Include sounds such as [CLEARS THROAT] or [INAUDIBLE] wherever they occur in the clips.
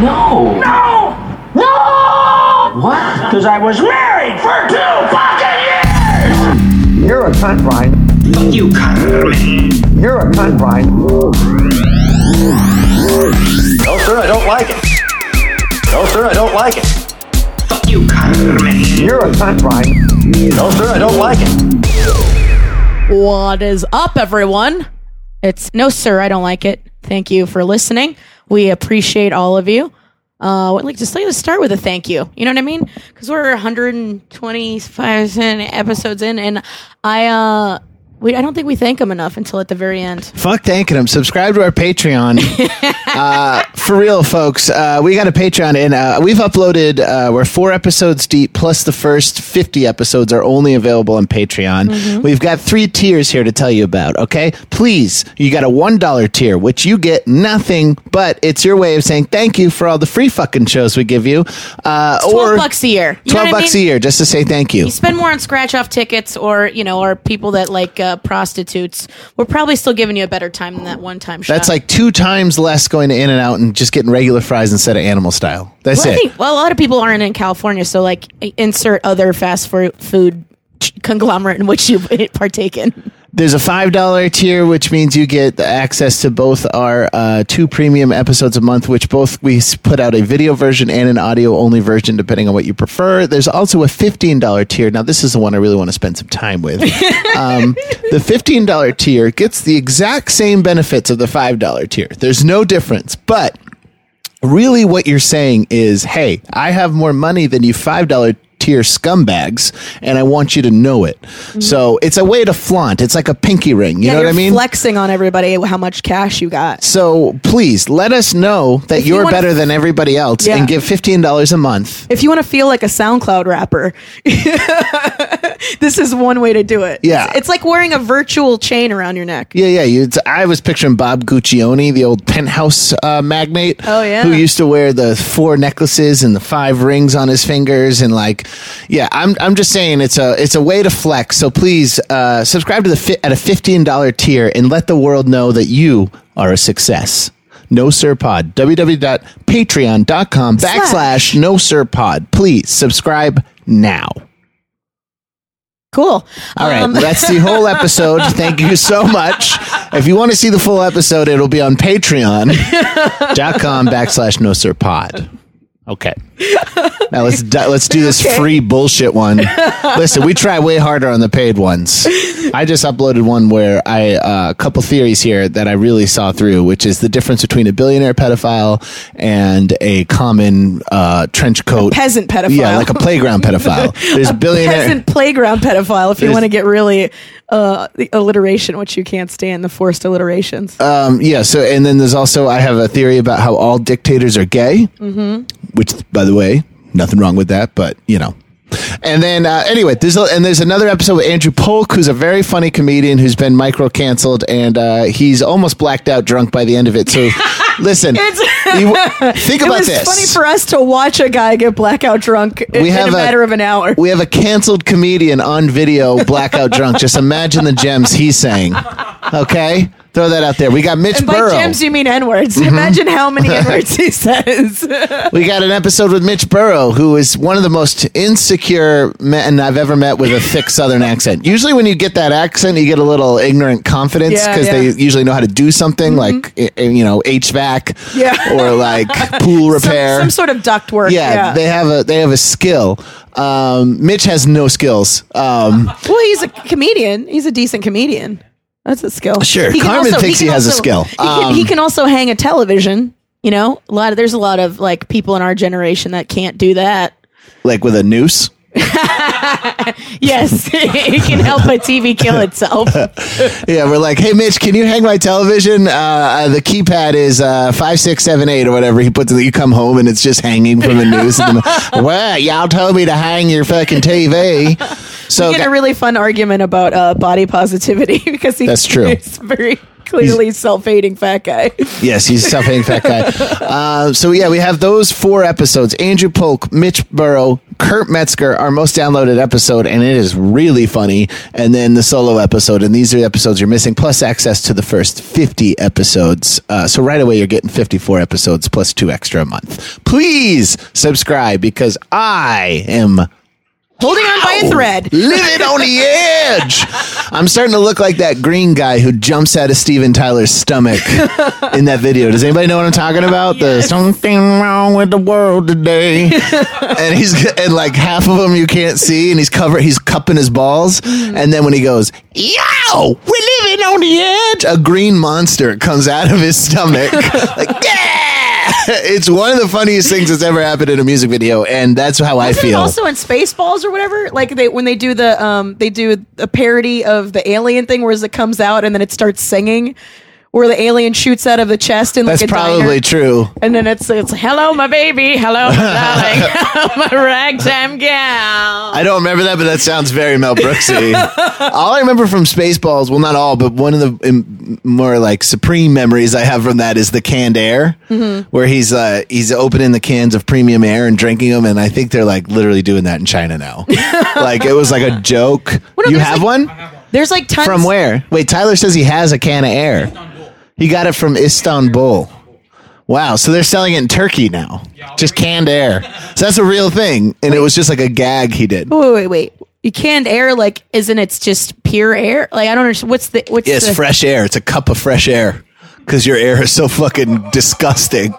No. No! No! What? Because I was married for two fucking years! You're a cunt, Brian. Fuck you, Carmen. You're a cunt, Brian. No, sir, I don't like it. No, sir, I don't like it. Fuck you, Carmen. You're a cunt, Brian. No, sir, I don't like it. What is up, everyone? It's no, sir, I don't like it. Thank you for listening. We appreciate all of you. Uh, I'd like to say to start with a thank you. You know what I mean? Because we're 125 episodes in, and I, uh, we, I don't think we thank them enough until at the very end. Fuck thanking them. Subscribe to our Patreon. [LAUGHS] uh, for real, folks. Uh, we got a Patreon, and uh, we've uploaded. Uh, we're four episodes deep, plus the first fifty episodes are only available on Patreon. We've got three tiers here to tell you about. Okay, please, you got a one dollar tier, which you get nothing, but it's your way of saying thank you for all the free fucking shows we give you. Uh, 12 or bucks a year. You Twelve what I bucks mean? a year, just to say thank you. You spend more on scratch off tickets or, you know, or people that like uh, prostitutes. We're probably still giving you a better time than that one time shot. That's like two times less going to In-N-Out and just getting regular fries instead of animal style. That's well, I it. think, well, a lot of people aren't in California, so like insert other fast food conglomerate in which you [LAUGHS] partake in. There's a five dollar tier, which means you get access to both our uh, two premium episodes a month, which both we put out a video version and an audio only version, depending on what you prefer. There's also a fifteen dollar tier. Now, this is the one I really want to spend some time with. [LAUGHS] um, the fifteen dollar tier gets the exact same benefits of the five dollar tier. There's no difference, but really what you're saying is, hey, I have more money than you five dollar tier scumbags, and I want you to know it. So it's a way to flaunt. It's like a pinky ring. You know what I mean? Flexing on everybody how much cash you got. so please let us know that If you you're wanna- better than everybody else Yeah. and give fifteen dollars a month. If you want to feel like a SoundCloud rapper, [LAUGHS] this is one way to do it. Yeah. It's, it's like wearing a virtual chain around your neck. Yeah, yeah. You, it's, I was picturing Bob Guccione, the old penthouse uh, magnate. Oh, yeah. Who used to wear the four necklaces and the five rings on his fingers, and like, yeah. I'm I'm just saying it's a it's a way to flex. So please uh, subscribe to the fi- at a fifteen dollar tier and let the world know that you are a success. No Sir Pod. www.patreon.com backslash No Sir Pod. Please subscribe now. Cool. All right, Um, that's the whole [LAUGHS] episode. Thank you so much. If you want to see the full episode, it'll be on patreon.com [LAUGHS] backslash no sir pod. Okay. Now let's do- let's do this free bullshit one. [LAUGHS] Listen, we try way harder on the paid ones. I just uploaded one where I uh, a couple theories here that I really saw through, which is the difference between a billionaire pedophile and a common uh, trench coat peasant pedophile. Yeah, like a playground pedophile. [LAUGHS] There's a billionaire. peasant playground pedophile if you want to get really uh, the alliteration, which you can't stand, the forced alliterations. Um, yeah. So, and then there's also I have a theory about how all dictators are gay, mm-hmm. which, by the way, nothing wrong with that, but you know. And then uh, anyway, there's a, and there's another episode with Andrew Polk, who's a very funny comedian who's been micro canceled, and uh, he's almost blacked out drunk by the end of it. So, [LAUGHS] listen, you- [LAUGHS] think it about was this. funny for us to watch a guy get blackout drunk in, We in have a a- matter of an hour. we have a canceled comedian on video, blackout drunk. Just imagine the gems he's saying. Okay, throw that out there. We got Mitch and by Burrow. gems, you mean N words. Mm-hmm. Imagine how many [LAUGHS] N words he says. We got an episode with Mitch Burrow, who is one of the most insecure men I've ever met with a thick [LAUGHS] Southern accent. Usually, when you get that accent, you get a little ignorant confidence because yeah. Mm-hmm. they usually know how to do something like i- i- you know HVAC, Yeah. or like pool [LAUGHS] some, repair. some sort of duct work. yeah, Yeah. they have a they have a skill. Um, Mitch has no skills. Um, well, he's a comedian. He's a decent comedian. That's a skill. Sure. He Carmen thinks can he has a also- skill. He, can, Um, he can also hang a television. You know, a lot of there's a lot of like people in our generation that can't do that. like with a noose. [LAUGHS] Yes, [LAUGHS] it can help a TV kill [LAUGHS] itself. Yeah, we're like, hey, Mitch, can you hang my television? Uh, uh, the keypad is uh, five, six, seven, eight, or whatever. He puts it. You come home and it's just hanging from the noose. Well, y'all told me to hang your fucking TV. So We get a really fun argument about uh, body positivity because he, That's true. he's very clearly self-hating fat guy. yes, he's a self-hating fat guy. Uh, so yeah, we have those four episodes: Andrew Polk, Mitch Burrow, Kurt Metzger, our most downloaded episode, and it is really funny. And then the solo episode, and these are the episodes you're missing, plus access to the first 50 episodes. Uh, so right away, you're getting 54 episodes plus two extra a month. Please subscribe because I am Holding on by a thread. [LAUGHS] living on the edge. I'm starting to look like that green guy who jumps out of Steven Tyler's stomach [LAUGHS] in that video. Does anybody know what I'm talking about? The something wrong with the world today. [LAUGHS] and he's and like half of them you can't see, and he's covered. He's cupping his balls, mm. and then when he goes, "Yo, we're living on the edge," a green monster comes out of his stomach. like yeah. [LAUGHS] It's one of the funniest things that's ever happened in a music video, and that's how I Isn't it feel. also in Spaceballs or whatever? Like they when they do the um they do a parody of the alien thing where it comes out and then it starts singing, where the alien shoots out of the chest and That's like a probably diner. true. And then it's it's hello my baby, hello my [LAUGHS] darling, [LAUGHS] my ragtime gal. I don't remember that, but that sounds very Mel Brooksy. [LAUGHS] all I remember from Spaceballs, well, not all, but one of the um, more like supreme memories I have from that is the canned air, Mm-hmm. where he's uh, he's opening the cans of premium air and drinking them, and I think they're like literally doing that in China now. like it was like a joke. no, you have like- one There's like tons from where? Wait, Tyler says he has a can of air. He got it from Istanbul. Wow, so they're selling it in Turkey now. Just canned air. So that's a real thing, and it was just like a gag he did. Wait, wait, wait. You canned air, like, isn't it just pure air? Like, I don't understand. What's the what's Yeah, it's the fresh air. It's a cup of fresh air because your air is so fucking disgusting.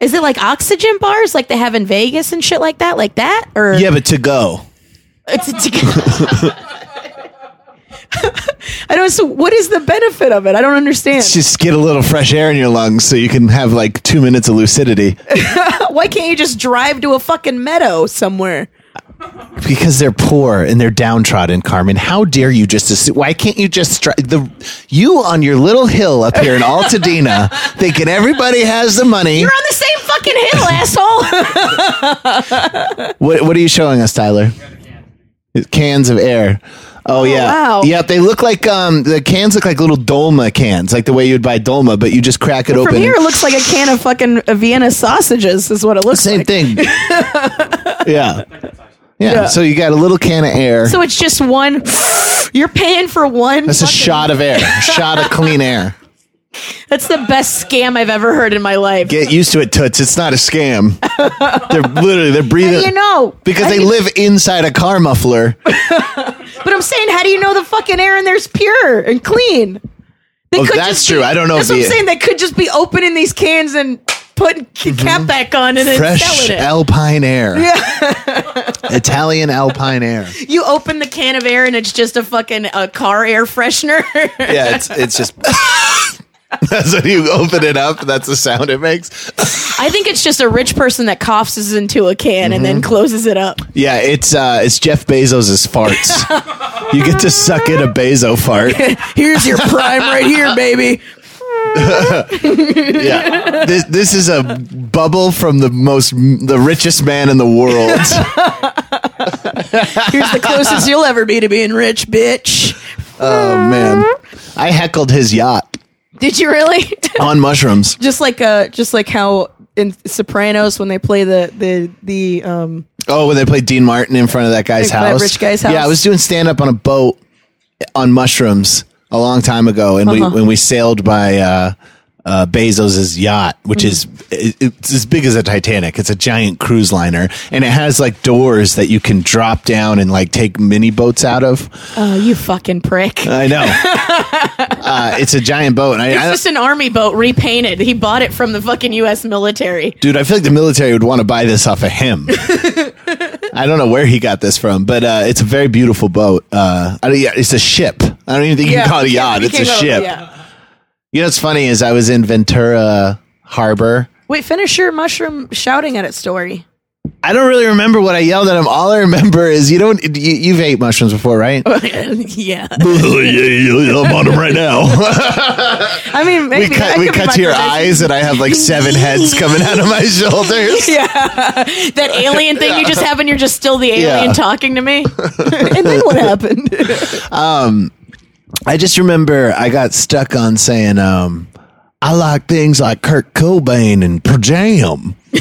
Is it like oxygen bars, like they have in Vegas and shit like that, like that, or Yeah, but to go. It's [LAUGHS] [LAUGHS] I don't. So, what is the benefit of it? I don't understand. Just get a little fresh air in your lungs so you can have like two minutes of lucidity [LAUGHS] Why can't you just drive to a fucking meadow somewhere? because they're poor and they're downtrodden. Carmen, how dare you just assume? Why can't you just stri- the you on your little hill up here in Altadena [LAUGHS] thinking everybody has the money? You're on the same fucking hill, asshole. What What are you showing us, Tyler? Cans of air. Oh, yeah, wow. Yep, they look like um the cans look like little Dolma cans, like the way you'd buy Dolma, but you just crack it open. From here, it looks like a can of fucking Vienna sausages. Is what it looks like. Same like. thing. [LAUGHS] yeah. yeah. So you got a little can of air. So it's just one. You're paying for one. That's a shot of air. A shot of [LAUGHS] clean air. That's the best scam I've ever heard in my life. Get used to it, Toots. It's not a scam. They're literally they're breathing How do you know? because How they live inside a car muffler. [LAUGHS] But I'm saying, how do you know the fucking air in there's pure and clean? They Oh, could that's true. be- I don't know That's if what I'm saying. They could just be opening these cans and putting c cap back on and then Mm-hmm. Fresh selling it. alpine air. [LAUGHS] Italian alpine air. you open the can of air and it's just a fucking a car air freshener. Yeah, it's it's just [LAUGHS] [LAUGHS] That's when you open it up, that's the sound it makes. I think it's just a rich person that coughs into a can and Mm-hmm. then closes it up. Yeah, it's uh it's Jeff Bezos' farts. [LAUGHS] you get to suck in a Bezo fart. [LAUGHS] Here's your prime right here, baby. Yeah. This this is a bubble from the most the richest man in the world. Here's the closest you'll ever be to being rich, bitch. Oh man. I heckled his yacht Did you really? [LAUGHS] on mushrooms. just like uh, just like how in Sopranos when they play the the the um Oh, when they play Dean Martin in front of that guy's Like that house. rich guy's house? Yeah, I was doing stand up on a boat on mushrooms a long time ago, and Uh-huh. we when we sailed by uh, uh, Bezos's yacht, which is it's as big as a Titanic. It's a giant cruise liner, and it has like doors that you can drop down and like take mini boats out of. oh you fucking prick. I know. [LAUGHS] uh, it's a giant boat, and It's I just an army boat repainted. He bought it from the fucking U.S. military. dude, I feel like the military would want to buy this off of him. [LAUGHS] I don't know where he got this from, but uh, it's a very beautiful boat. Uh, I don't, yeah, it's a ship. I don't even think you can call it a yacht. It's a ship. yeah. You know what's funny is I was in Ventura Harbor. Wait, finish your mushroom shouting at it story. I don't really remember what I yelled at him. All I remember is you don't. You, you've ate mushrooms before, right? [LAUGHS] [LAUGHS] yeah. I'm on them right now. [LAUGHS] I mean, maybe we cut, we cut to your predation. eyes, and I have like seven heads coming out of my shoulders. Yeah, that alien thing you just have, and you're just still the alien Yeah. talking to me. and then what happened? Um, I just remember I got stuck on saying, um, I like things like Kurt Cobain and Per Jam. [LAUGHS]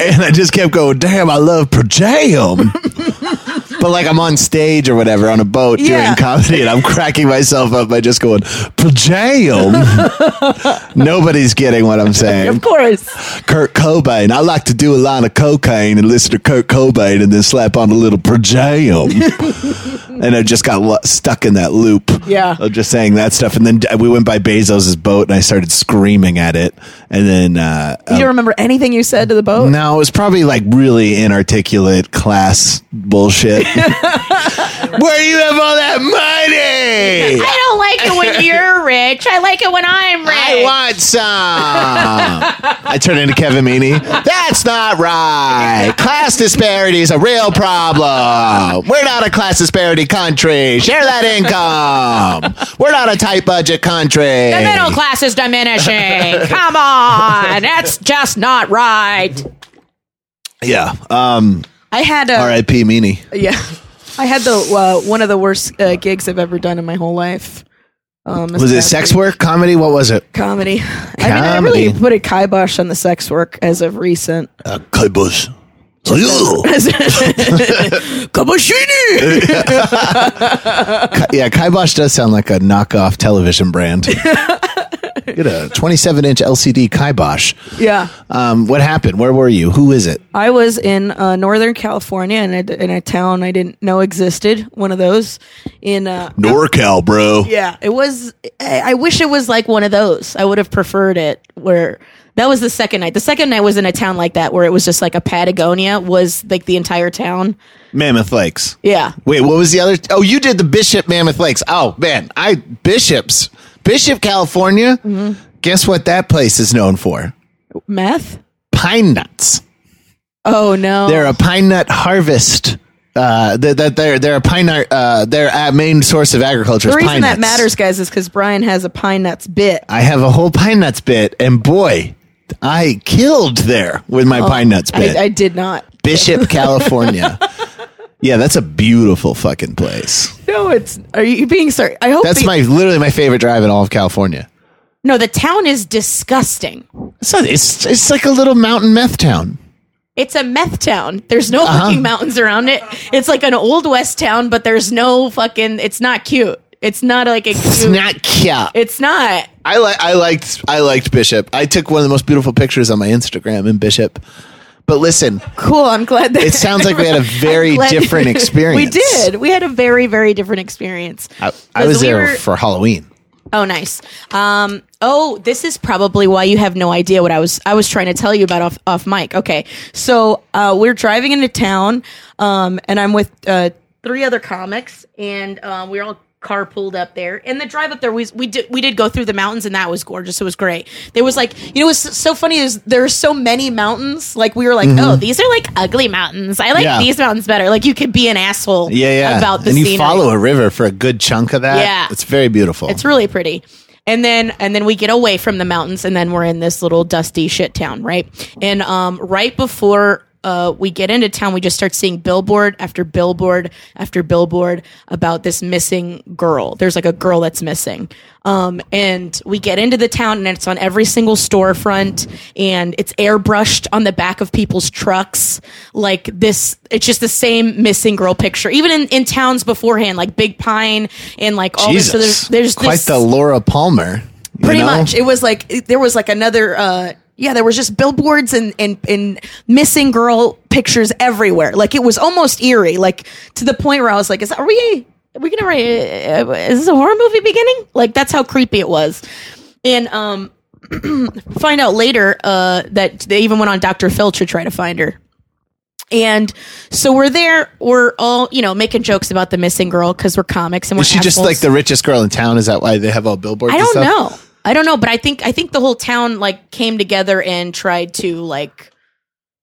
And I just kept going, damn, I love Per Jam. [LAUGHS] but like I'm on stage or whatever on a boat Yeah. doing comedy and I'm cracking myself up by just going, Per Jam. [LAUGHS] Nobody's getting what I'm saying. Of course. Kurt Cobain. I like to do a line of cocaine and listen to Kurt Cobain and then slap on a little per jam. [LAUGHS] and I just got lo- stuck in that loop. Yeah. Of just saying that stuff. And then we went by Bezos' boat and I started screaming at it. And then, uh, You don't remember anything you said to the boat? no, it was probably like really inarticulate class bullshit. [LAUGHS] Where you have all that money? I don't like it when you're rich. I like it when I'm rich. I want some. I turn into Kevin Meaney. That's not right. Class disparity is a real problem. We're not a class disparity country. Share that income. We're not a tight budget country. the middle class is diminishing. [LAUGHS] Come on. That's just not right. Yeah. Um. I had a R.I.P. Meaney. yeah. [LAUGHS] I had the uh, one of the worst uh, gigs I've ever done in my whole life. Um, Was it sex week. work, comedy? What was it? Comedy. I mean, I really Comedy. put a kibosh on the sex work as of recent. Uh, Kibosh. [LAUGHS] Kaboshini! [LAUGHS] yeah, Kibosh does sound like a knockoff television brand. [LAUGHS] Get a 27 inch LCD Kibosh. yeah. Um, what happened? Where were you? Who is it? I was in uh, Northern California in a, in a town I didn't know existed. One of those in uh, NorCal, bro. yeah. It was. I, I wish it was like one of those. I would have preferred it where that was the second night. The second night was in a town like that where it was just like a Patagonia was like the entire town. Mammoth Lakes. Yeah. Wait, what was the other? Oh, you did the Bishop Mammoth Lakes. Oh man, I Bishops, Bishop, California. Mm-hmm. Guess what that place is known for? Meth. Pine nuts. Oh no. They're a pine nut harvest. Uh, that they're, they're they're a pine nut. Uh, their uh, main source of agriculture. the reason that nuts. matters, guys, is because Brian has a pine nuts bit. I have a whole pine nuts bit, and boy, I killed there with my pine nuts bit. Oh, I, I did not. Bishop, [LAUGHS] California. yeah, that's a beautiful fucking place. No, it's. Are you being sorry? I hope That's my literally my favorite drive in all of California. No, the town is disgusting. It's not, it's it's like a little mountain meth town. It's a meth town. There's no Uh-huh. fucking mountains around it. It's like an old west town, but there's no fucking. It's not cute. It's not like a cute. It's not cute. It's not. I like I liked I liked Bishop. I took one of the most beautiful pictures on my Instagram in Bishop. But listen, Cool. I'm glad that It sounds like we had a [LAUGHS] very different experience. we did. We had a very, very different experience. I, I 'Cause was we there were- for Halloween. Oh, nice. Um, oh, this is probably why you have no idea what I was I was trying to tell you about off off mic. Okay, so uh, we're driving into town, um, and I'm with uh, three other comics, and uh, we're all carpooled up there. And the drive up there, we we did we did go through the mountains, and that was gorgeous. It was great. There was like you know what's so funny is there are so many mountains. Like we were like, oh, these are like ugly mountains. I like Mm-hmm. Yeah. these mountains better. Like you could be an asshole. Yeah, yeah. About the and you scenery. follow a river for a good chunk of that. Yeah. It's very beautiful. It's really pretty. And then and then we get away from the mountains and then we're in this little dusty shit town, right? And um right before uh, we get into town, we just start seeing billboard after billboard after billboard about this missing girl. There's like a girl that's missing. Um, and we get into the town and it's on every single storefront and it's airbrushed on the back of people's trucks. Like this, it's just the same missing girl picture. Even in, in towns beforehand, like Big Pine and like all this. So Jesus. there's, there's quite this, the Laura Palmer. pretty know? much. It was like there was like another. uh yeah, there was just billboards and, and and missing girl pictures everywhere. Like it was almost eerie, like to the point where I was like, "Is are we are we gonna write? Uh, is this a horror movie beginning?" Like that's how creepy it was. And um, [CLEARS THROAT] find out later uh that they even went on Dr. Phil to try to find her. And so we're there. We're all you know making jokes about the missing girl because we're comics and we're Is she just like the richest girl in town? Is that why they have all billboards? I don't know. I don't know, but I think I think the whole town like came together and tried to like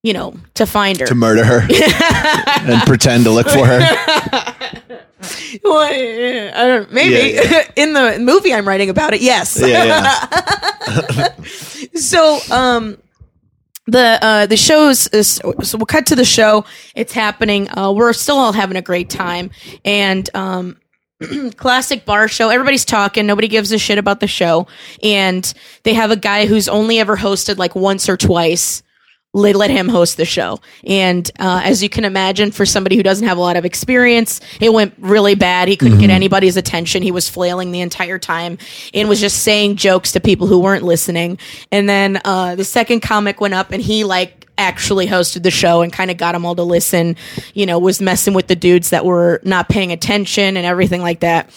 you know to find her. To murder her [LAUGHS] and pretend to look for her. [LAUGHS] Well, I don't maybe Yeah, [LAUGHS] in the movie I'm writing about it. Yes. Yeah, yeah. so um the uh the shows is so we'll cut to the show it's happening uh we're still all having a great time and um [CLEARS THROAT] classic bar show. Everybody's talking. Nobody gives a shit about the show. And they have a guy who's only ever hosted like once or twice. Let, let him host the show. And uh, as you can imagine, for somebody who doesn't have a lot of experience, it went really bad. He couldn't get anybody's attention. He was flailing the entire time and was just saying jokes to people who weren't listening. And then uh, the second comic went up and he like actually hosted the show and kind of got them all to listen, you know, was messing with the dudes that were not paying attention and everything like that.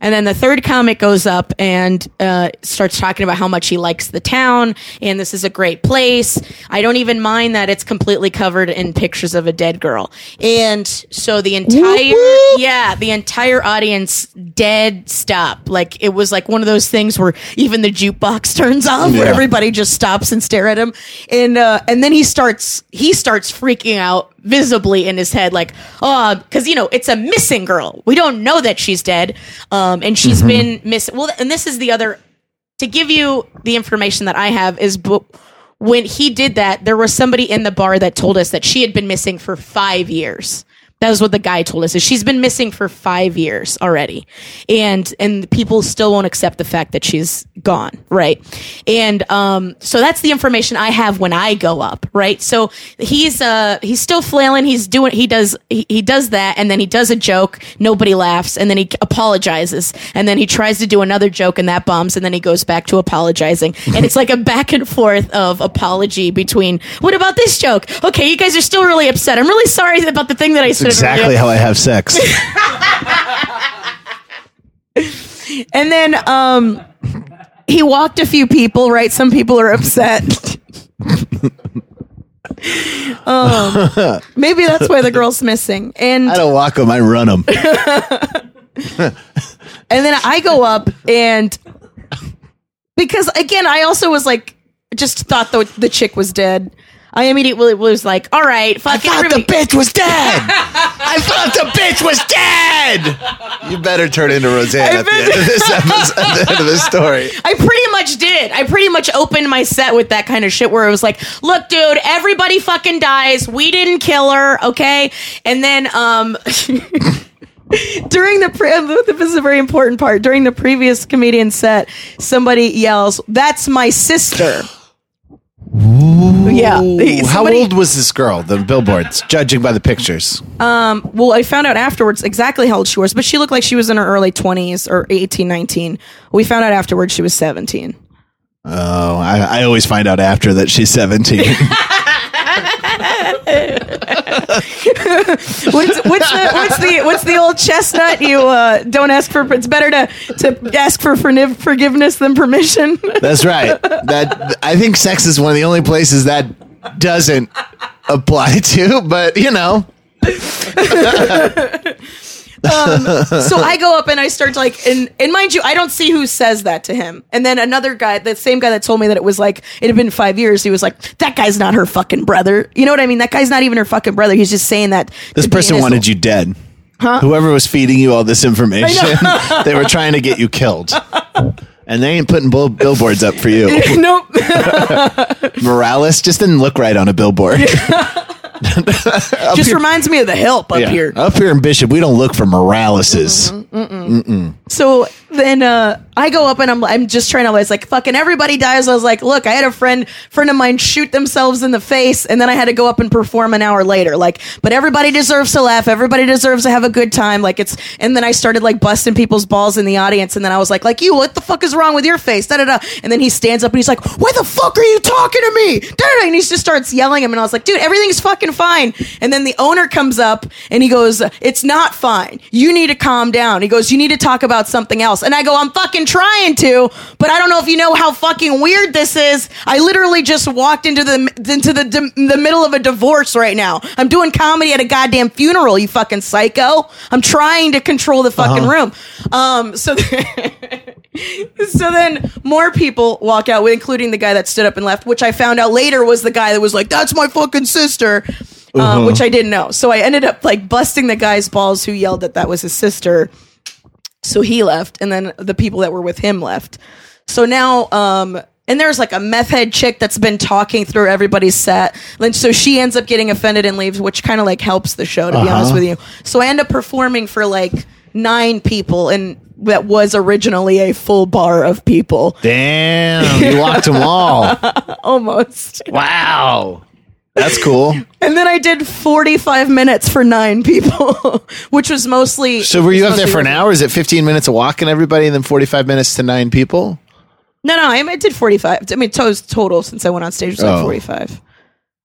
And then the third comic goes up and uh, starts talking about how much he likes the town and this is a great place. I don't even mind that it's completely covered in pictures of a dead girl. And so the entire, yeah, the entire audience dead stop. Like it was like one of those things where even the jukebox [LAUGHS] turns off where everybody just stops and stare at him. And, uh, and then he starts, he starts freaking out visibly in his head, like, oh, cause you know, it's a missing girl. We don't know that she's dead. Um, and she's been missing. Well, and this is the other, to give you the information that I have is bu- when he did that, there was somebody in the bar that told us that she had been missing for five years. That was what the guy told us. Is she's been missing for five years already, and and people still won't accept the fact that she's gone, right? And um, so that's the information I have when I go up, right? So he's uh he's still flailing. He's doing he does he, he does that, and then he does a joke. Nobody laughs, and then he apologizes, and then he tries to do another joke, and that bombs, and then he goes back to apologizing, [LAUGHS] and it's like a back and forth of apology between what about this joke? Okay, you guys are still really upset. I'm really sorry about the thing that I said. Exactly how I have sex. [LAUGHS] And then um he walked a few people, right? Some people are upset. [LAUGHS] um maybe that's why the girl's missing. And I don't walk them, I run them. [LAUGHS] and then I go up and because again, I also was like just thought the the chick was dead. I immediately was like, all right, fuck thought everybody. the bitch was dead. [LAUGHS] I thought the bitch was dead. You better turn into Roseanne at the end of this episode, at the end of this [LAUGHS] story. I pretty much did. I pretty much opened my set with that kind of shit where it was like, look, dude, everybody fucking dies. We didn't kill her, okay? And then, um, [LAUGHS] during the, pre- this is a very important part. During the previous comedian set, somebody yells, that's my sister. Yeah. How old was this girl? The billboards, judging by the pictures. Um, Well, I found out afterwards exactly how old she was, but she looked like she was in her early 20s or 18, 19. We found out afterwards she was 17. Oh, I, I always find out after that she's 17. [LAUGHS] [LAUGHS] [LAUGHS] What's, what's the what's the what's the old chestnut? You uh, don't ask for. It's better to to ask for forniv- forgiveness than permission. [LAUGHS] That's right. That I think sex is one of the only places that doesn't apply to, but you know, [LAUGHS] Um, so I go up and I start like, and and mind you, I don't see who says that to him. And then another guy, the same guy that told me that it was like it had been five years, he was like, that guy's not her fucking brother. You know what I mean? That guy's not even her fucking brother. He's just saying that. this person wanted you dead. Whoever was feeding you all this information, [LAUGHS] they were trying to get you killed. And they ain't putting bill- billboards up for you. [LAUGHS] nope. [LAUGHS] Morales just didn't look right on a billboard. Just reminds me of the help up Yeah. here. Up here in Bishop, we don't look for Moraleses. So then uh, I go up and I'm I'm just trying to. It's like fucking everybody dies. I was like, look, I had a friend friend of mine shoot themselves in the face, and then I had to go up and perform an hour later. Like, but everybody deserves to laugh. Everybody deserves to have a good time. Like it's. And then I started like busting people's balls in the audience, and then I was like, like you, what the fuck is wrong with your face? Da da da. And then he stands up and he's like, why the fuck are you talking to me? Da da. And he just starts yelling at him, and I was like, dude, everything's fucking fine. And then the owner comes up and he goes, it's not fine. You need to calm down. He goes, you need to talk about something else. And I go, I'm fucking trying to, but I don't know if you know how fucking weird this is. I literally just walked into the into the the middle of a divorce right now. I'm doing comedy at a goddamn funeral. You fucking psycho. I'm trying to control the fucking room. Um. So. [LAUGHS] So then more people walk out, including the guy that stood up and left, which I found out later was the guy that was like, "That's my fucking sister," uh, which I didn't know. So I ended up like busting the guy's balls who yelled that that was his sister. So he left, and then the people that were with him left. So now, um, and there's like a meth head chick that's been talking through everybody's set. And so she ends up getting offended and leaves, which kind of like helps the show, to be honest with you. So I end up performing for like nine people, and that was originally a full bar of people, Damn, you walked them all. [LAUGHS] almost. Wow. That's cool. And then I did 45 minutes for nine people, [LAUGHS] which was mostly. So were you up there for an hour? Is it 15 minutes of walking everybody and then 45 minutes to nine people? No, no, I, I did 45. I mean, to- total since I went on stage was like Oh. 45.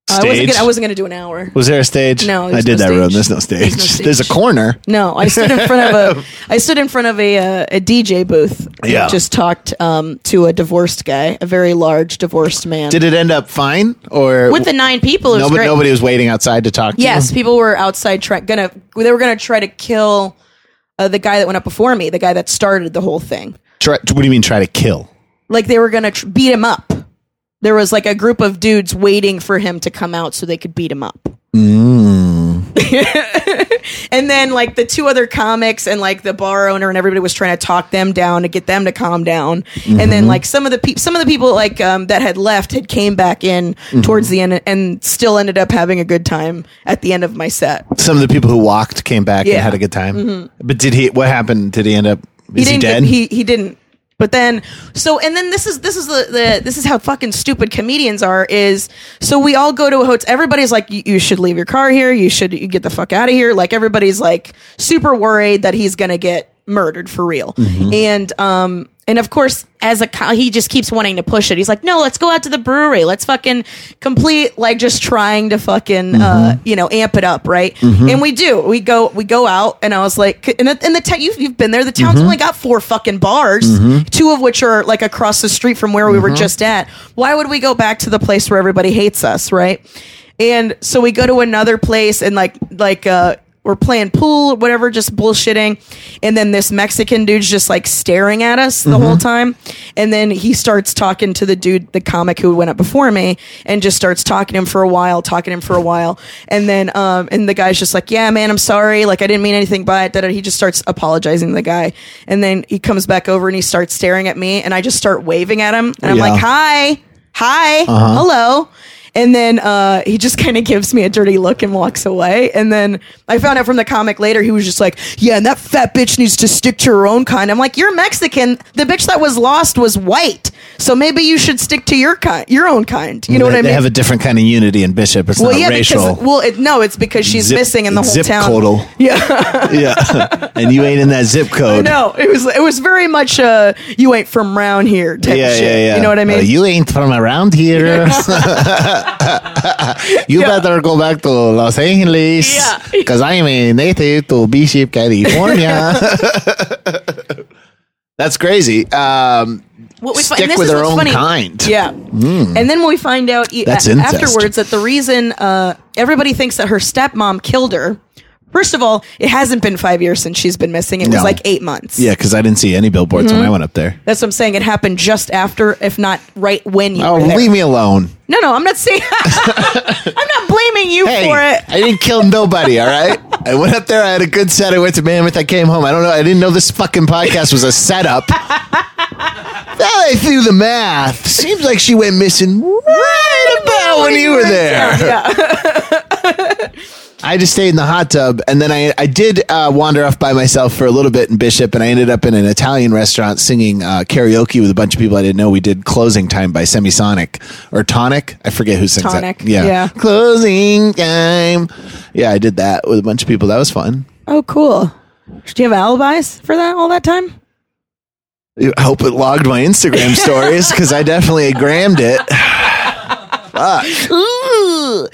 I wasn't Stage? gonna, I wasn't going to do an hour. Was there a stage? No, I did no that stage. room. There's no stage. There's no stage. There's a corner. No, I stood in front of a [LAUGHS] I stood in front of a uh, a DJ booth. Yeah. just talked um, to a divorced guy, a very large divorced man. Did it end up fine or with the nine people, it was nobody, great. nobody was waiting outside to talk to yes, people were outside trying gonna they were gonna try to kill uh, the guy that went up before me, the guy that started the whole thing. Try, what do you mean try to kill? Like they were gonna tr- beat him up. There was like a group of dudes waiting for him to come out so they could beat him up. [LAUGHS] and then like the two other comics and like the bar owner and everybody was trying to talk them down to get them to calm down. And then like some of the people, some of the people like um, that had left had came back in towards the end and still ended up having a good time at the end of my set. Some of the people who walked came back and Yeah. Mm-hmm. had a good time. But did he what happened? Did he end up is he, didn't dead? he he didn't but then so and then this is this is the, the this is how fucking stupid comedians are is so we all go to a hotel everybody's like you, should leave your car here you should you get the fuck out of here like everybody's like super worried that he's gonna get murdered for real Mm-hmm. and um and of course as a co- he just keeps wanting to push it. He's like no let's go out to the brewery. Let's fucking complete like just trying to fucking uh Mm-hmm. you know amp it up right? And we do. We go we go out and i was like and the, and the town you've, you've been there. The town's Mm-hmm. only got four fucking bars two of which are like across the street from where we Mm-hmm. were just at. Why would we go back to the place where everybody hates us right? And so we go to another place and like like uh we're playing pool, whatever, just bullshitting. And then this Mexican dude's just like staring at us the whole time. And then he starts talking to the dude, the comic who went up before me, and just starts talking to him for a while, talking to him for a while. And then, um, and the guy's just like, yeah, man, I'm sorry. Like, I didn't mean anything by it. He just starts apologizing to the guy. And then he comes back over and he starts staring at me. And I just start waving at him. And I'm Yeah. like, hi, hi, hello. And then uh, he just [LAUGHS] kind of gives me a dirty look and walks away. And then I found out from the comic later, he was just like, Yeah, and that fat bitch needs to stick to her own kind. I'm like, You're Mexican. The bitch that was lost was white. So maybe you should stick to your kind, your own kind. You know they, what I they mean? have a different kind of unity in Bishop. It's well, not yeah, racial. because well, it, no, it's because she's Zip- missing in the whole zip town. codal. [LAUGHS] Yeah, [LAUGHS] yeah, and you ain't in that zip code. no, it was it was very much uh, you ain't from around here type Yeah, shit. yeah, yeah. You know what I mean? Uh, you ain't from around here. [LAUGHS] you Yeah. better go back to Los Angeles. Yeah. Because I'm a native to Bishop, California. [LAUGHS] That's crazy. Um, What we stick this with their own funny. kind. Yeah. And then we find out e- That's a- afterwards that the reason uh, everybody thinks that her stepmom killed her. First of all, it hasn't been five years since she's been missing. It was No. like eight months. Yeah, because I didn't see any billboards Mm-hmm. when I went up there. That's what I'm saying. It happened just after, if not right when you Oh, were there. leave me alone. No, no, I'm not saying. [LAUGHS] I'm not blaming you Hey, for it. I didn't kill nobody, all right? I went up there, I had a good set. I went to Mammoth, I came home. I don't know, I didn't know this fucking podcast was a setup. [LAUGHS] now I threw the math. Seems like she went missing right about when you were there. Yeah. [LAUGHS] I just stayed in the hot tub, and then I I did uh, wander off by myself for a little bit in Bishop, and I ended up in an Italian restaurant singing uh, karaoke with a bunch of people I didn't know. We did "Closing Time" by Semisonic or Tonic. I forget who sings Tonic, that. Yeah. yeah. closing time. Yeah, I did that with a bunch of people. That was fun. Oh, cool. Do you have alibis for that all that time? I hope it logged my Instagram [LAUGHS] stories because I definitely grammed it. [LAUGHS] Ooh.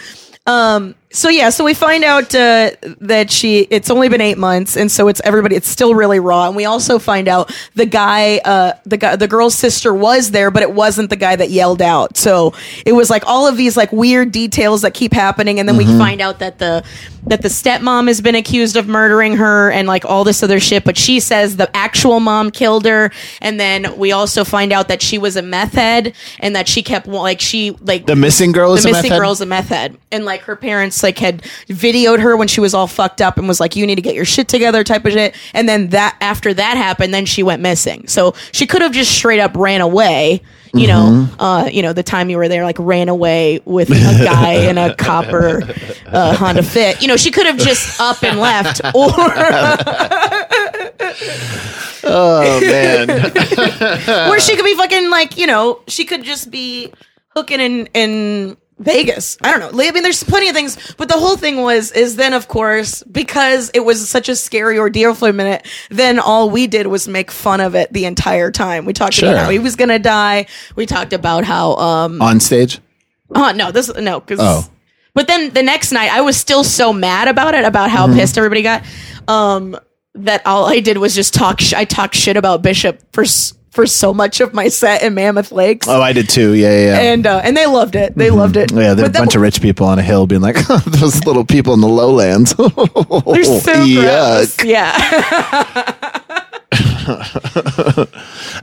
Um. So yeah. So we find out uh, that she. It's only been eight months, and so it's everybody. It's still really raw. And we also find out the guy. Uh. The guy. The girl's sister was there, but it wasn't the guy that yelled out. So it was like all of these like weird details that keep happening, and then we find out that the that the stepmom has been accused of murdering her, and like all this other shit. But she says the actual mom killed her, and then we also find out that she was a meth head, and that she kept like she like The missing girl is the a missing meth head? girl's a meth head and like her parents like had videoed her when she was all fucked up and was like you need to get your shit together type of shit and then that after that happened then she went missing so she could have just straight up ran away you know Mm-hmm. uh you know the time you were there like ran away with a guy in a copper uh, honda fit you know she could have just up and left [LAUGHS] or oh man. [LAUGHS] Where she could be fucking like, you know, she could just be hooking and in Vegas. I don't know. I mean, there's plenty of things, but the whole thing was is then of course because it was such a scary ordeal for a minute. Then all we did was make fun of it the entire time. We talked Sure. about how he was gonna die. We talked about how um On stage. Oh no, this no because. Oh. But then the next night, I was still so mad about it, about how pissed everybody got, um, that all I did was just talk. Sh- I talked shit about Bishop for s- for so much of my set in Mammoth Lakes, Oh, I did too. Yeah, yeah. yeah. and uh, and they loved it. They loved it. yeah, there's a But that bunch of rich people on a hill being like, [LAUGHS] those little people in the lowlands. They're so [LAUGHS] Yuck. gross. Yeah. [LAUGHS] [LAUGHS]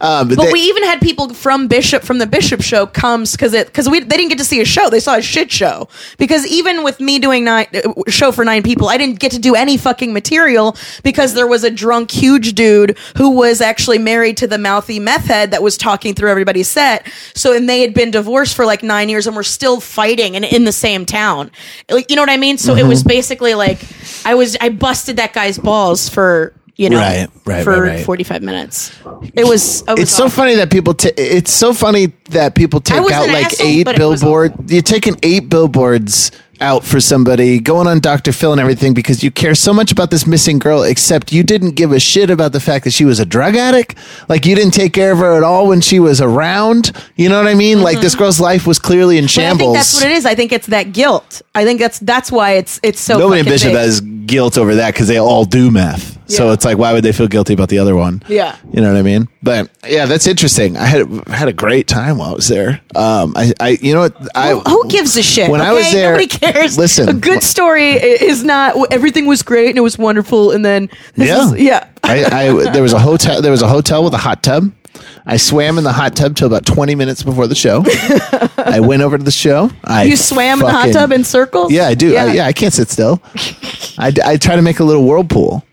Um, But they- we even had people from Bishop from the Bishop show comes because it because we they didn't get to see a show. They saw a shit show because even with me doing nine uh, show for nine people, I didn't get to do any fucking material because there was a drunk huge dude who was actually married to the mouthy meth head that was talking through everybody's set. So and they had been divorced for like nine years and were still fighting and in the same town. Like you know what I mean? So it was basically like I was I busted that guy's balls for. You know, Right, right, for right, right. 45 minutes. It was, it was it's so funny that people. ta it's so funny that people take out like asshole, eight but it was billboard. You're taking eight billboards out for somebody, going on Dr. Phil and everything because you care so much about this missing girl. Except you didn't give a shit about the fact that she was a drug addict. Like you didn't take care of her at all when she was around. You know what I mean? Like this mm-hmm. girl's life was clearly in shambles. think that's what it is. I think it's that guilt. I think that's that's why it's it's so. Nobody in Bishop has guilt over that because they all do meth. So it's like, why would they feel guilty about the other one? Yeah. you know what I mean. But yeah, that's interesting. I had had a great time while I was there. Um, I, I you know what? I Who, who gives a shit? When I was there, nobody cares. Listen, a good story is not everything was great and it was wonderful, and then this Yeah, is- yeah. I, I [LAUGHS] there was a hotel. There was a hotel with a hot tub. I swam in the hot tub till about twenty minutes before the show. [LAUGHS] I went over to the show. I You swam in the hot tub in circles. Yeah, I do. Yeah, I, yeah, I can't sit still. I, I try to make a little whirlpool.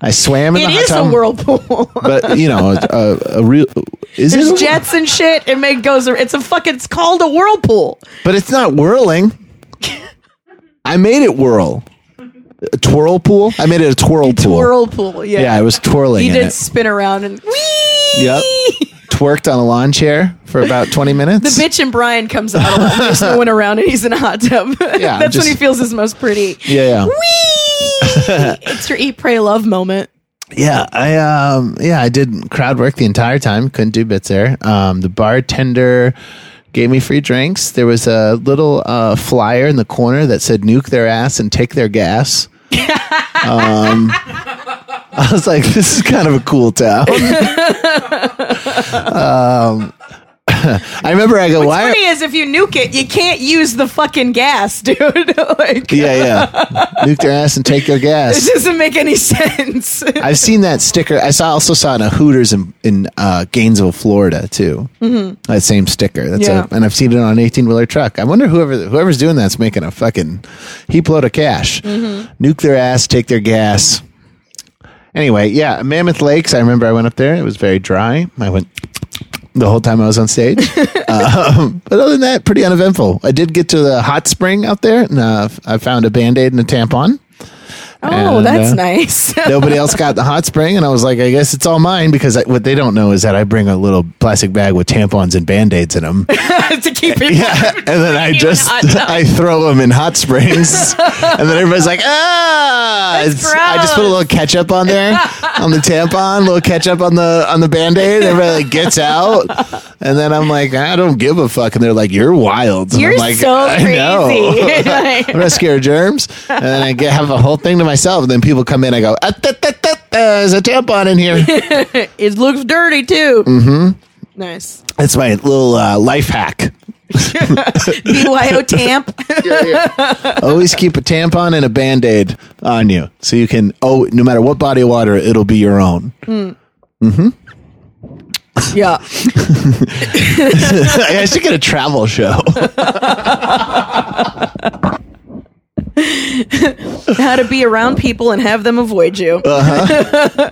I swam in It the hot tub. tub. a whirlpool. but you know, a, a, a real is There's it? jets and shit. It make goes. It's a fucking. It's called a whirlpool. But it's not whirling. [LAUGHS] I made it whirl. A twirl pool. I made it a twirl pool. Whirlpool. Yeah. Yeah, I was twirling. He did it. spin around and wee. Yep. Twerked on a lawn chair for about twenty minutes. The bitch and Brian comes out him, just going around and he's in a hot tub. Yeah, [LAUGHS] That's just- when he feels his most pretty. Yeah, yeah. Whee! It's your eat, pray, love moment. Yeah, I um yeah, I did crowd work the entire time. Couldn't do bits there. Um the bartender gave me free drinks. There was a little uh, flyer in the corner that said nuke their ass and take their gas. [LAUGHS] um I was like, this is kind of a cool town. [LAUGHS] um I remember I go, What's why funny is if you nuke it, you can't use the fucking gas, [LAUGHS] dude. like, Yeah, yeah. nuke their ass and take their gas. This doesn't make any [LAUGHS] sense. I've seen that sticker. I saw also saw it in a Hooters in in uh, Gainesville, Florida, too. Mm-hmm. That same sticker. That's Yeah. a, and I've seen it on an eighteen wheeler truck. I wonder whoever whoever's doing that's making a fucking heap load of cash. Mm-hmm. Nuke their ass, take their gas. Anyway, yeah, Mammoth Lakes. I remember I went up there. It was very dry. I went the whole time I was on stage. um, [LAUGHS] [LAUGHS] but other than that, pretty uneventful. I did get to the hot spring out there, and uh, I found a band aid and a tampon. Oh, And, that's uh, nice. [LAUGHS] nobody else got the hot spring and i was like i guess it's all mine because I, what they don't know is that i bring a little plastic bag with tampons and band-aids in them [LAUGHS] to keep it. [LAUGHS] yeah and then i just i throw them in hot springs and then everybody's like ah i just put a little ketchup on there on the tampon a little ketchup on the on the band-aid everybody like gets out and then i'm like i don't give a fuck and they're like you're wild and You're I'm like, so I know. crazy. Like- I'm not scared of germs. And then I get have a whole thing to myself. And then people come in. I go, ah, da, da, da, there's a tampon in here. [LAUGHS] it looks dirty too. Mm-hmm. Nice. That's my little uh, life hack. [LAUGHS] BYO tamp. [LAUGHS] Always keep a tampon and a band aid on you, so you can. Oh, no matter what body of water, it'll be your own. Mm. hmm yeah. I should get a travel show. [LAUGHS] How to be around people and have them avoid you. Uh-huh.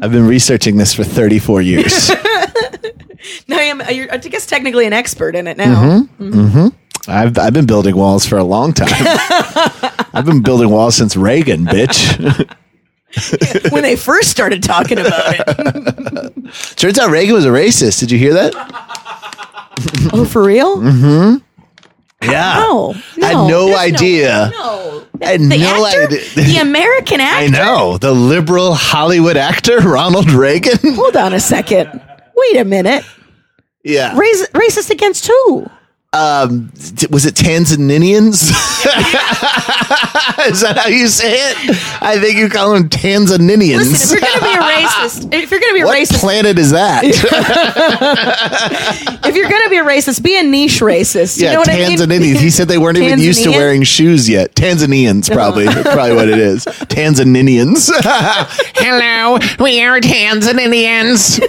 I've been researching this for 34 years. [LAUGHS] now I am. Uh, I guess technically an expert in it now. Mm-hmm. Mm-hmm. Mm-hmm. I've I've been building walls for a long time. [LAUGHS] I've been building walls since Reagan, bitch. when they first started talking about it. Turns out Reagan was a racist. Did you hear that? Oh, for real? Yeah. No, I had no, no idea. No, I had the no actor, idea. the American [LAUGHS] actor. I know. The liberal Hollywood actor, [LAUGHS] Ronald Reagan. Hold on a second. Wait a minute. yeah. Race, racist against who? Um, was it Tanzanians? [LAUGHS] Is that how you say it? I think you call them Tanzanians. Listen, if you're gonna be a racist, if you're gonna be a what racist, planet is that? [LAUGHS] if you're gonna be a racist, be a niche racist. You yeah, know what I mean? Tanzanians. He said they weren't even used to wearing shoes yet. Tanzanians, probably. That's probably what it is. Tanzanians. [LAUGHS] Hello, we are Tanzanians.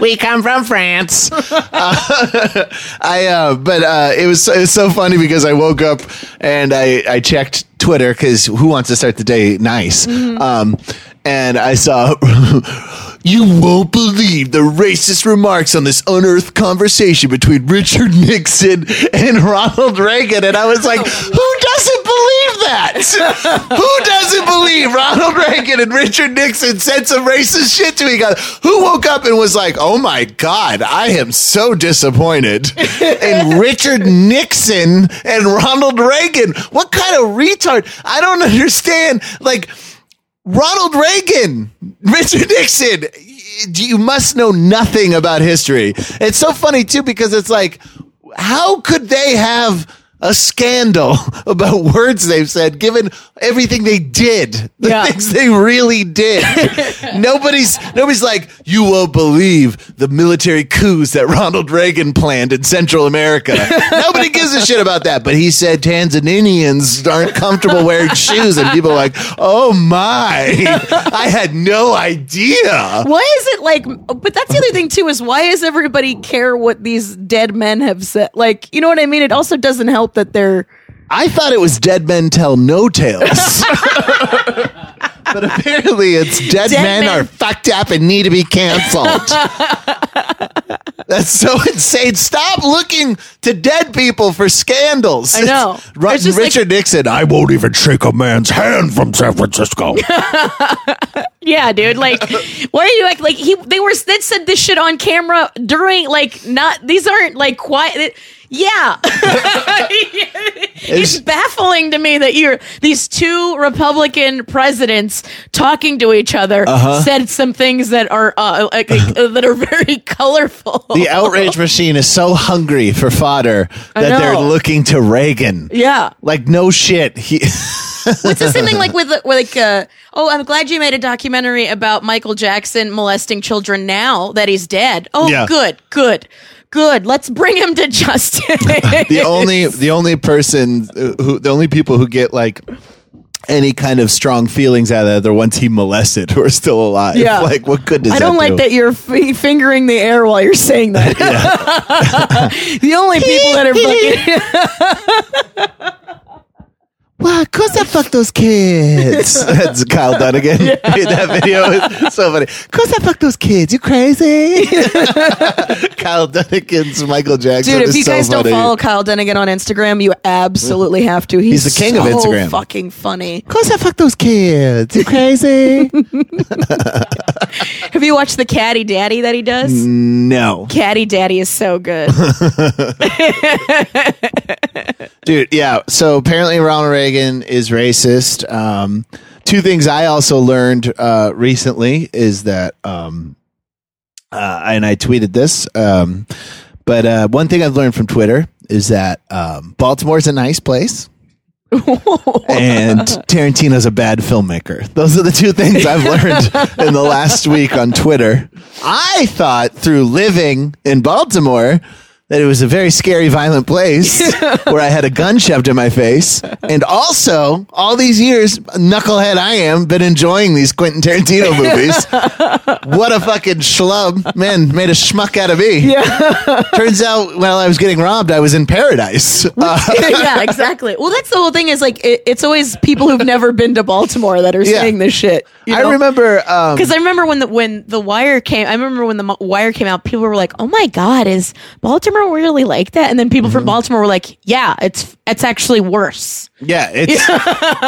we come from France. I, uh, but uh, it was it was so funny because I woke up and I I checked Twitter because who wants to start the day nice? Um, and I saw. [LAUGHS] You won't believe the racist remarks on this unearthed conversation between Richard Nixon and [LAUGHS] Ronald Reagan. And I was like, [LAUGHS] who doesn't that? [LAUGHS] who doesn't believe Ronald Reagan and Richard Nixon said some racist shit to each other? Who woke up and was like, oh my God, I am so disappointed [LAUGHS] in Richard Nixon and Ronald Reagan? What kind of retard? I don't understand. Like, Ronald Reagan, Richard Nixon. You must know nothing about history. It's so funny too because it's like, how could they have a scandal [LAUGHS] about words they've said given everything they did, the Yeah. things they really did? [LAUGHS] nobody's nobody's like, you won't believe the military coups that Ronald Reagan planned in Central America. [LAUGHS] Nobody gives a shit about that. But he said Tanzanians aren't comfortable wearing shoes, and people are like, oh my, I had no idea. Why is it like? But that's the other thing too. Is why does everybody care what these dead men have said? Like, you know what I mean? It also doesn't help that they're. I thought it was Dead Men Tell No Tales. [LAUGHS] but apparently it's Dead, Dead Men, Men- Are Fucked Up and Need to Be Canceled. [LAUGHS] That's so insane. Stop looking to dead people for scandals. I know. It's Ru- It's just like- Richard Nixon, I won't even shake a man's hand from San Francisco. [LAUGHS] Yeah, dude. Like, why are you like like he? They were they said this shit on camera during like not. These aren't like quiet. Yeah, [LAUGHS] it's baffling to me that you're these two Republican presidents talking to each other said some things that are uh, like, uh, [LAUGHS] that are very colorful. the outrage machine is so hungry for fodder that they're looking to Reagan. yeah. Like, no shit. He. [LAUGHS] What's the same thing like with with, like uh, oh I'm glad you made a documentary about Michael Jackson molesting children now that he's dead. Oh Yeah. good, good. Good. Let's bring him to justice. the only the only person uh, who the only people who get like any kind of strong feelings out of that are the ones he molested who are still alive. Yeah. Like what good does I don't that like do? that you're f- fingering the air while you're saying that. [LAUGHS] [LAUGHS] the only people that are fucking [LAUGHS] Ah, well, cause I fuck those kids. [LAUGHS] That's Kyle Dunnigan in [LAUGHS] [LAUGHS] that video. It's so funny. Cause I fuck those kids. You crazy? Kyle Dunnigan's Michael Jackson. Dude, if is you so guys don't follow Kyle Dunnigan on Instagram, you absolutely have to. He's, He's the king of so Instagram. Fucking funny. Cause I fuck those kids. You crazy? Have you watched the Caddy Daddy that he does? no. Caddy Daddy is so good. Dude, yeah. So apparently Ronald Reagan is racist. Um, two things I also learned uh, recently is that, um, uh, and I tweeted this, um, but uh, one thing I've learned from Twitter is that um, Baltimore's a nice place. [LAUGHS] and Tarantino's a bad filmmaker. Those are the two things I've learned in the last week on Twitter. I thought through living in Baltimore that it was a very scary, violent place [LAUGHS] where I had a gun shoved in my face. And also, all these years, knucklehead I am, been enjoying these Quentin Tarantino [LAUGHS] movies. what a fucking schlub. Man, made a schmuck out of me. Yeah. Turns out, while I was getting robbed, I was in paradise. Uh, [LAUGHS] yeah, exactly. Well, that's the whole thing. Is like it, it's always people who've never been to Baltimore that are Yeah. saying this shit. you I know? remember. Um, Because I remember when the when the Wire came, I remember when the Wire came out, people were like, "Oh my God, is Baltimore Really like that? And then people Mm-hmm. from Baltimore were like, yeah, it's it's actually worse. Yeah, [LAUGHS] it's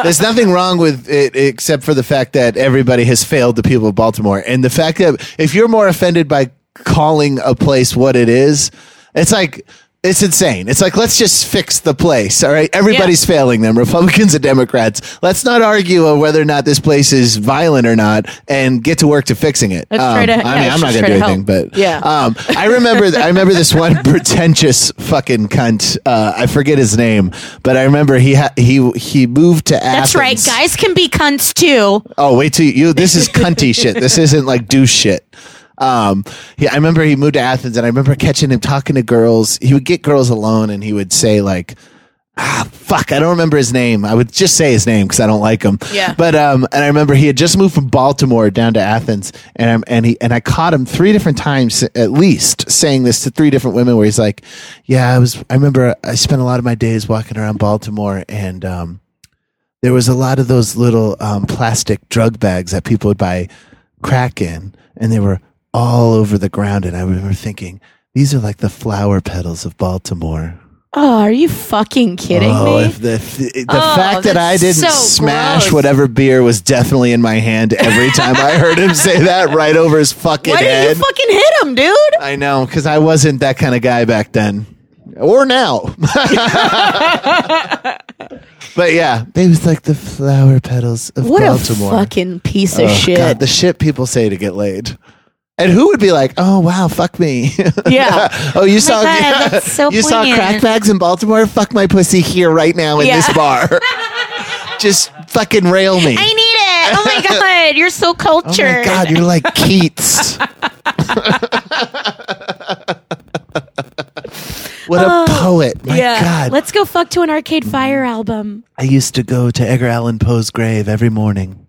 there's nothing wrong with it except for the fact that everybody has failed the people of Baltimore, and the fact that if you're more offended by calling a place what it is, it's like. It's insane. It's like let's just fix the place. All right, everybody's failing them, Republicans and Democrats. Let's not argue on whether or not this place is violent or not, and get to work to fixing it. Let's Um, try to- I mean, I'm not gonna do anything, help. but Yeah. um, I remember. I remember this one [LAUGHS] pretentious fucking cunt. Uh, I forget his name, but I remember he ha- he he moved to Athens. That's right. Guys can be cunts too. Oh, wait till you. This is cunty shit. This isn't like douche shit. Um, he, I remember he moved to Athens, and I remember catching him talking to girls. He would get girls alone, and he would say like, "Ah, fuck, I don't remember his name." I would just say his name because I don't like him. Yeah. But um, and I remember he had just moved from Baltimore down to Athens, and I'm, and he and I caught him three different times at least saying this to three different women, where he's like, "Yeah, I was. I remember I spent a lot of my days walking around Baltimore, and um." there was a lot of those little um, plastic drug bags that people would buy crack in, and they were all over the ground. And I remember thinking, these are like the flower petals of Baltimore. Oh, are you fucking kidding oh, me? if the if the, Oh, fact that I didn't so smash gross. whatever beer was definitely in my hand every time I heard him say that right over his fucking Why did head. you fucking hit him, dude? I know because I wasn't that kind of guy back then, or now. [LAUGHS] but yeah, they was like the flower petals of What Baltimore. a fucking piece of Oh, shit. God, the shit people say to get laid. And who would be like, "Oh wow, fuck me"? [LAUGHS] Yeah. oh, you oh saw God, [LAUGHS] that's so you saw crack bags in Baltimore? Fuck my pussy here right now in Yeah. this bar. [LAUGHS] Just fucking rail me. I need it. Oh my god, you're so cultured. oh my god, you're like Keats. what a oh, poet! My Oh, yeah. God, Let's go fuck to an Arcade Fire album. I used to go to Edgar Allan Poe's grave every morning,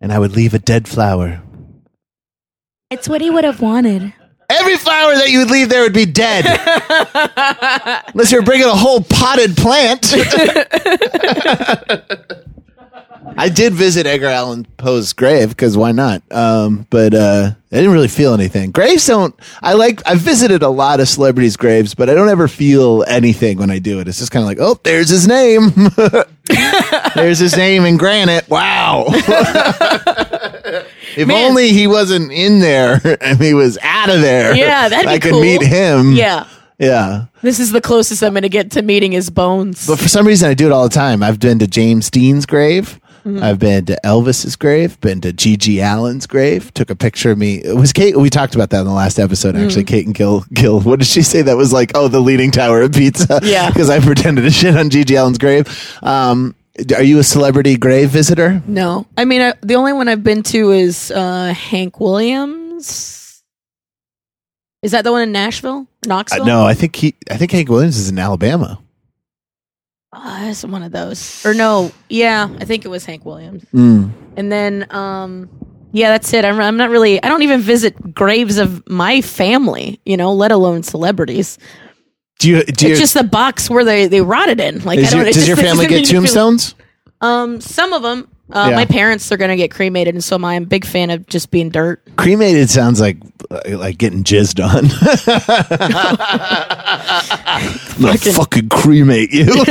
and I would leave a dead flower. It's what he would have wanted. Every flower that you would leave there would be dead. [LAUGHS] Unless you're bringing a whole potted plant. [LAUGHS] I did visit Edgar Allan Poe's grave because why not? Um, but uh, I didn't really feel anything. Graves don't. I like. I've visited a lot of celebrities' graves, but I don't ever feel anything when I do it. It's just kind of like, oh, there's his name. [LAUGHS] there's his name in granite. Wow. [LAUGHS] if Man. only he wasn't in there [LAUGHS] and he was out of there. Yeah, that'd be I could cool. meet him. Yeah. Yeah. This is the closest I'm going to get to meeting his bones. But for some reason, I do it all the time. I've been to James Dean's grave. I've been to Elvis's grave. Been to GG Allin's grave. Took a picture of me. It was Kate. We talked about that in the last episode. Actually, Kate and Gil. Gil. What did she say? That was like, oh, the leaning tower of pizza. [LAUGHS] Yeah. [LAUGHS] Because I pretended to shit on GG Allin's grave. Um, are you a celebrity grave visitor? no. I mean, I, the only one I've been to is uh, Hank Williams. Is that the one in Nashville? Uh, Knoxville? no, I think he. I think Hank Williams is in Alabama. Oh, it's one of those. Or no, yeah, I think it was Hank Williams. Mm. And then, um, yeah, that's it. I'm, I'm not really. I don't even visit graves of my family, you know, let alone celebrities. Do you? Do you? It's just the box where they they rotted in. Like, I don't. your, it does just your [LAUGHS] family get make feel- tombstones? Um, some of them. Uh, Yeah. My parents are gonna get cremated, and so am I. I'm a big fan of just being dirt. Cremated sounds like like getting jizzed on. [LAUGHS] I'm gonna fucking cremate you. [LAUGHS]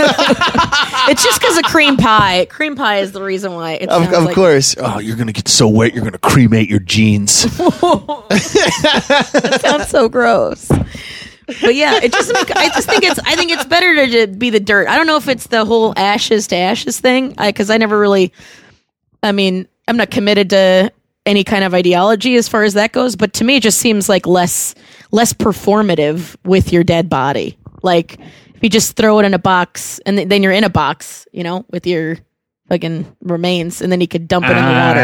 It's just because of cream pie. Cream pie is the reason why. It of of like- course. Oh, you're gonna get so wet. You're gonna cremate your jeans. [LAUGHS] That sounds so gross. But yeah, it just make, I just think it's I think it's better to just be the dirt. I don't know if it's the whole ashes to ashes thing because I, never really. I mean, I'm not committed to any kind of ideology as far as that goes, but to me, it just seems like less less performative with your dead body. Like if you just throw it in a box and th- then you're in a box, you know, with your fucking remains, and then you could dump it in the water.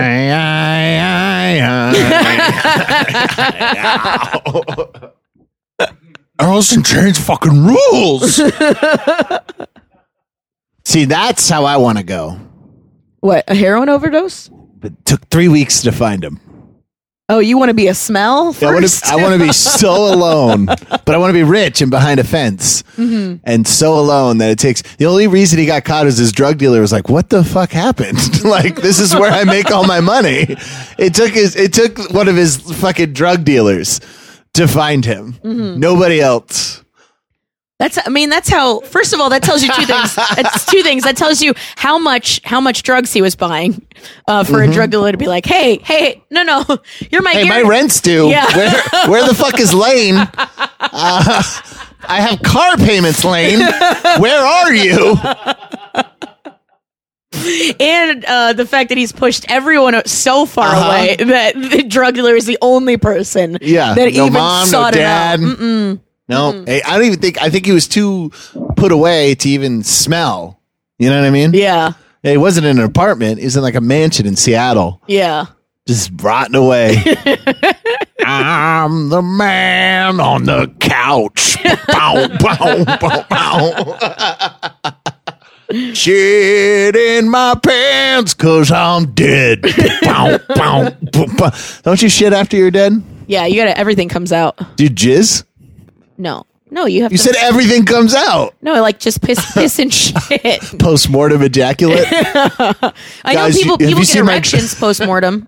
Alice in [LAUGHS] Chains fucking rules. [LAUGHS] See, that's how I want to go. What a heroin overdose? It took three weeks to find him. Oh, you want to be a smell first? I want to. I want to be [LAUGHS] so alone, but I want to be rich and behind a fence, Mm-hmm. and so alone that it takes. The only reason he got caught is his drug dealer was like, "What the fuck happened? [LAUGHS] like, this is where I make all my money." It took his. It took one of his fucking drug dealers to find him. Mm-hmm. Nobody else. That's I mean that's how first of all that tells you two things. [LAUGHS] That's two things. That tells you how much how much drugs he was buying uh, for a drug dealer to be like, "Hey, hey, no no, [LAUGHS] you're my Mm-hmm. Hey, my rent's due. Yeah. Where, where the fuck is [LAUGHS] Layne? Uh, I have car payments, Layne. Where are you? and uh, the fact that he's pushed everyone so far Uh-huh. away that the drug dealer is the only person Yeah. that no even mom, no sought dad. it out. Mm-mm. No, mm-hmm. Hey, I don't even think. I think he was too put away to even smell. You know what I mean? Yeah, He wasn't in an apartment. He was in like a mansion in Seattle, yeah. just rotting away. [LAUGHS] I'm the man on the couch. bow, bow, bow, bow. Shit in my pants cause I'm dead. bow, bow, bow, bow. Don't you shit after you're dead? Yeah, you gotta. Everything comes out. Do you jizz? No, no, you have. You to, said everything comes out. no, like just piss, [LAUGHS] piss and shit. Post mortem ejaculate. [LAUGHS] I know Guys, people. you- have people you get seen my- erections [LAUGHS] post mortem.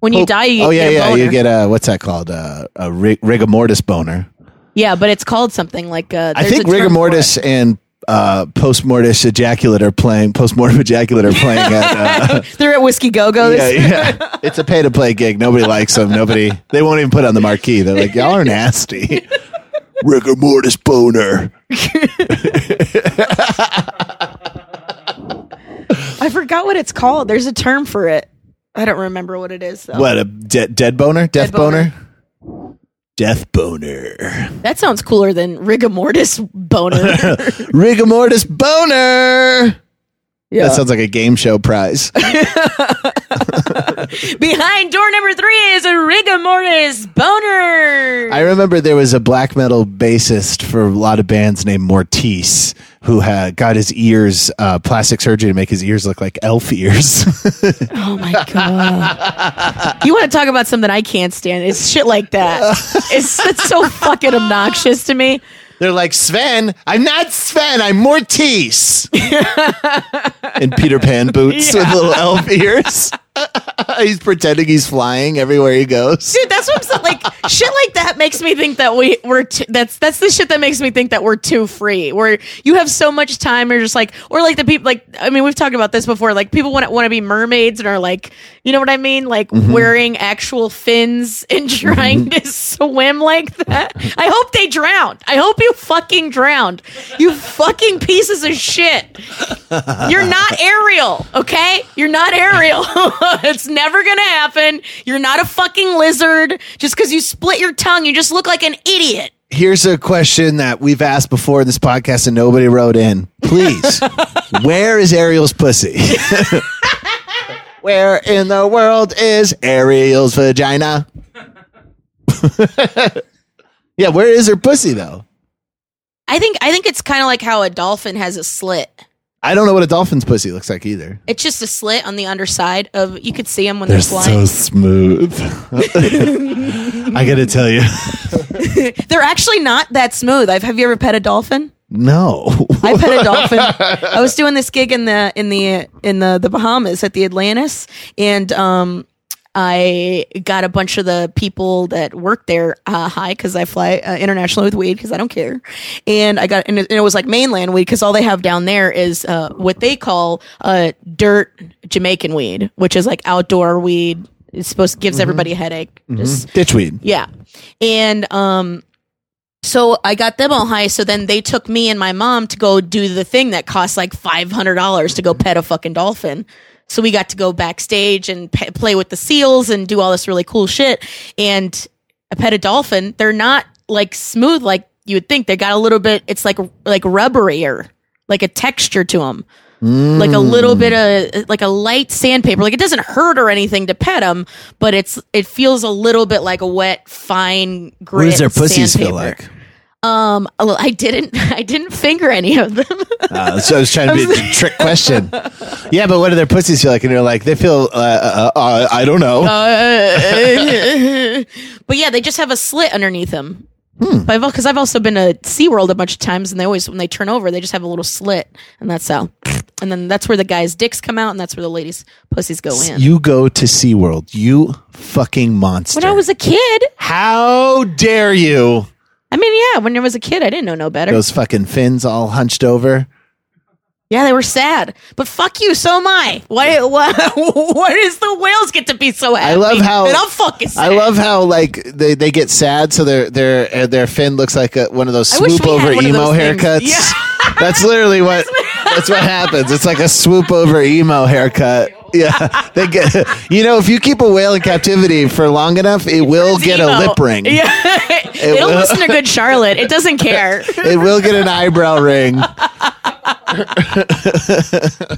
When you die, you oh yeah, get a yeah. boner. You get a what's that called? Uh, a rig- rigor mortis boner. yeah, but it's called something like. Uh, I there's think a term rigor for mortis and uh, post mortis ejaculate are playing. Post mortem ejaculate are playing at. Uh, They're at Whiskey Go Go's. yeah, yeah. It's a pay to play gig. Nobody likes them. Nobody. They won't even put it on the marquee. They're like, y'all are nasty. Rigor mortis boner. I forgot what it's called. There's a term for it. I don't remember what it is though. What a de- dead boner? Death boner. boner? Death boner. That sounds cooler than rigor mortis boner. [LAUGHS] Rigor mortis boner. yeah. That sounds like a game show prize. [LAUGHS] [LAUGHS] Behind door number three is a rigor mortis boner. I remember there was a black metal bassist for a lot of bands named Mortiis who had got his ears uh, plastic surgery to make his ears look like elf ears. [LAUGHS] oh my god! you want to talk about something I can't stand? It's shit like that. It's it's so fucking obnoxious to me. They're like Sven. I'm not Sven. I'm Mortiis. [LAUGHS] In Peter Pan boots with little elf ears. [LAUGHS] he's pretending he's flying everywhere he goes. Dude, that's what I'm saying. Like [LAUGHS] shit like that makes me think that we we're too, that's that's the shit that makes me think that we're too free. Where you have so much time, you're just like, or like the people like I mean, we've talked about this before. Like people want to want to be mermaids and are like, you know what I mean? Like mm-hmm. wearing actual fins and mm-hmm. trying to swim like that. I hope they drowned. I hope you fucking drowned. You fucking pieces of shit. You're not Ariel, okay? You're not Ariel. [LAUGHS] [LAUGHS] it's never gonna happen. You're not a fucking lizard. Just because you split your tongue, you just look like an idiot. Here's a question that we've asked before in this podcast and nobody wrote in. Please, [LAUGHS] where is Ariel's pussy? [LAUGHS] where in the world is Ariel's vagina? yeah, where is her pussy though? I think I think it's kind of like how a dolphin has a slit. I don't know what a dolphin's pussy looks like either. It's just a slit on the underside of. You could see them when They're they're, flying. so smooth. [LAUGHS] I gotta tell you, [LAUGHS] they're actually not that smooth. I've, have you ever pet a dolphin? no. I pet a dolphin. [LAUGHS] I was doing this gig in the in the in the the Bahamas at the Atlantis, and um, I got a bunch of the people that work there uh, high because I fly uh, internationally with weed because I don't care, and I got and it, and it was like mainland weed because all they have down there is uh, what they call uh, dirt Jamaican weed, which is like outdoor weed. It's supposed to gives everybody a headache. Just Ditchweed. yeah. And um so I got them all high. So then they took me and my mom to go do the thing that costs like five hundred dollars to go pet a fucking dolphin. So we got to go backstage and pe- play with the seals and do all this really cool shit. And I pet a dolphin. They're not like smooth like you would think. They got a little bit. It's like like rubberier, like a texture to them. Mm. Like a little bit of like a light sandpaper. Like it doesn't hurt or anything to pet them, but it's it feels a little bit like a wet, fine grit. What does their pussies feel like? Um, well, I didn't. [LAUGHS] I didn't finger any of them. Uh, so I was trying to be [LAUGHS] a trick question. Yeah, but what do their pussies feel like? And they're like, they feel, uh, uh, uh, I don't know. [LAUGHS] but yeah, they just have a slit underneath them. Because I've also been to SeaWorld a bunch of times, and they always, when they turn over, they just have a little slit, and that's how. and then that's where the guys' dicks come out, and that's where the ladies' pussies go in. You go to SeaWorld. You fucking monster. when I was a kid, How dare you? I mean, yeah, when I was a kid, I didn't know no better. Those fucking fins all hunched over. yeah, they were sad, but fuck you, so am I. Why? Why? [LAUGHS] Why does the whales get to be so happy? I love how and I'm fucking. Sad. I love how like they, they get sad, so their their uh, their fin looks like a, one of those swoop over emo things. haircuts. Yeah. [LAUGHS] That's literally what [LAUGHS] that's what happens. It's like a swoop over emo haircut. Yeah, [LAUGHS] they get you know if you keep a whale in captivity for long enough, it will get a lip ring. Yeah, it'll will. listen to Good Charlotte. It doesn't [LAUGHS] care. It will get an eyebrow ring. [LAUGHS]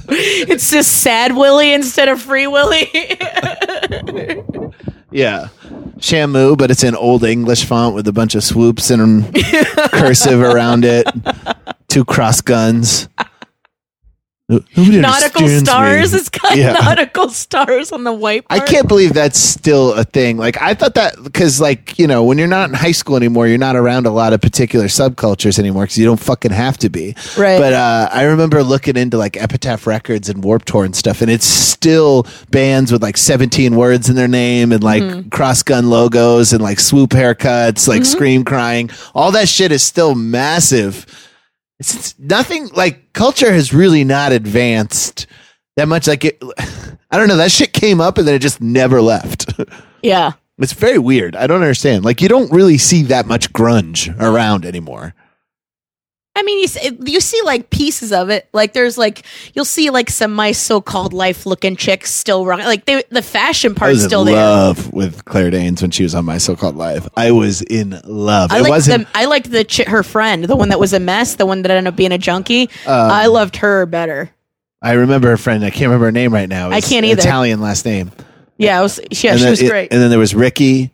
It's just sad Willie instead of Free Willie. Yeah. Shamu, but it's in old English font with a bunch of swoops and cursive around it. Two cross guns. Nobody nautical stars. me. It's got Yeah. nautical stars on the white. I can't believe that's still a thing. Like I thought that because, like you know, when you're not in high school anymore, you're not around a lot of particular subcultures anymore because you don't fucking have to be. Right. But uh, I remember looking into like Epitaph Records and Warped Tour and stuff, and it's still bands with like 17 words in their name and like Mm-hmm. cross gun logos and like swoop haircuts, like scream crying. All that shit is still massive. It's, it's nothing like culture has really not advanced that much. Like it, [LAUGHS] I don't know. That shit came up and then it just never left. [LAUGHS] Yeah. it's very weird. I don't understand. Like you don't really see that much grunge around anymore. I mean, you see, you see like pieces of it. Like there's like you'll see like some my so-called life-looking chicks still running. Like they, the fashion part's still in there. love with Claire Danes when she was on my so-called live. I was in love. I it liked wasn't. the I liked the chi- her friend, the one that was a mess, the one that ended up being a junkie. Um, I loved her better. I remember her friend. I can't remember her name right now. I can't either. Italian last name. Yeah, it was, yeah, and she then was it- great. And then there was Ricky.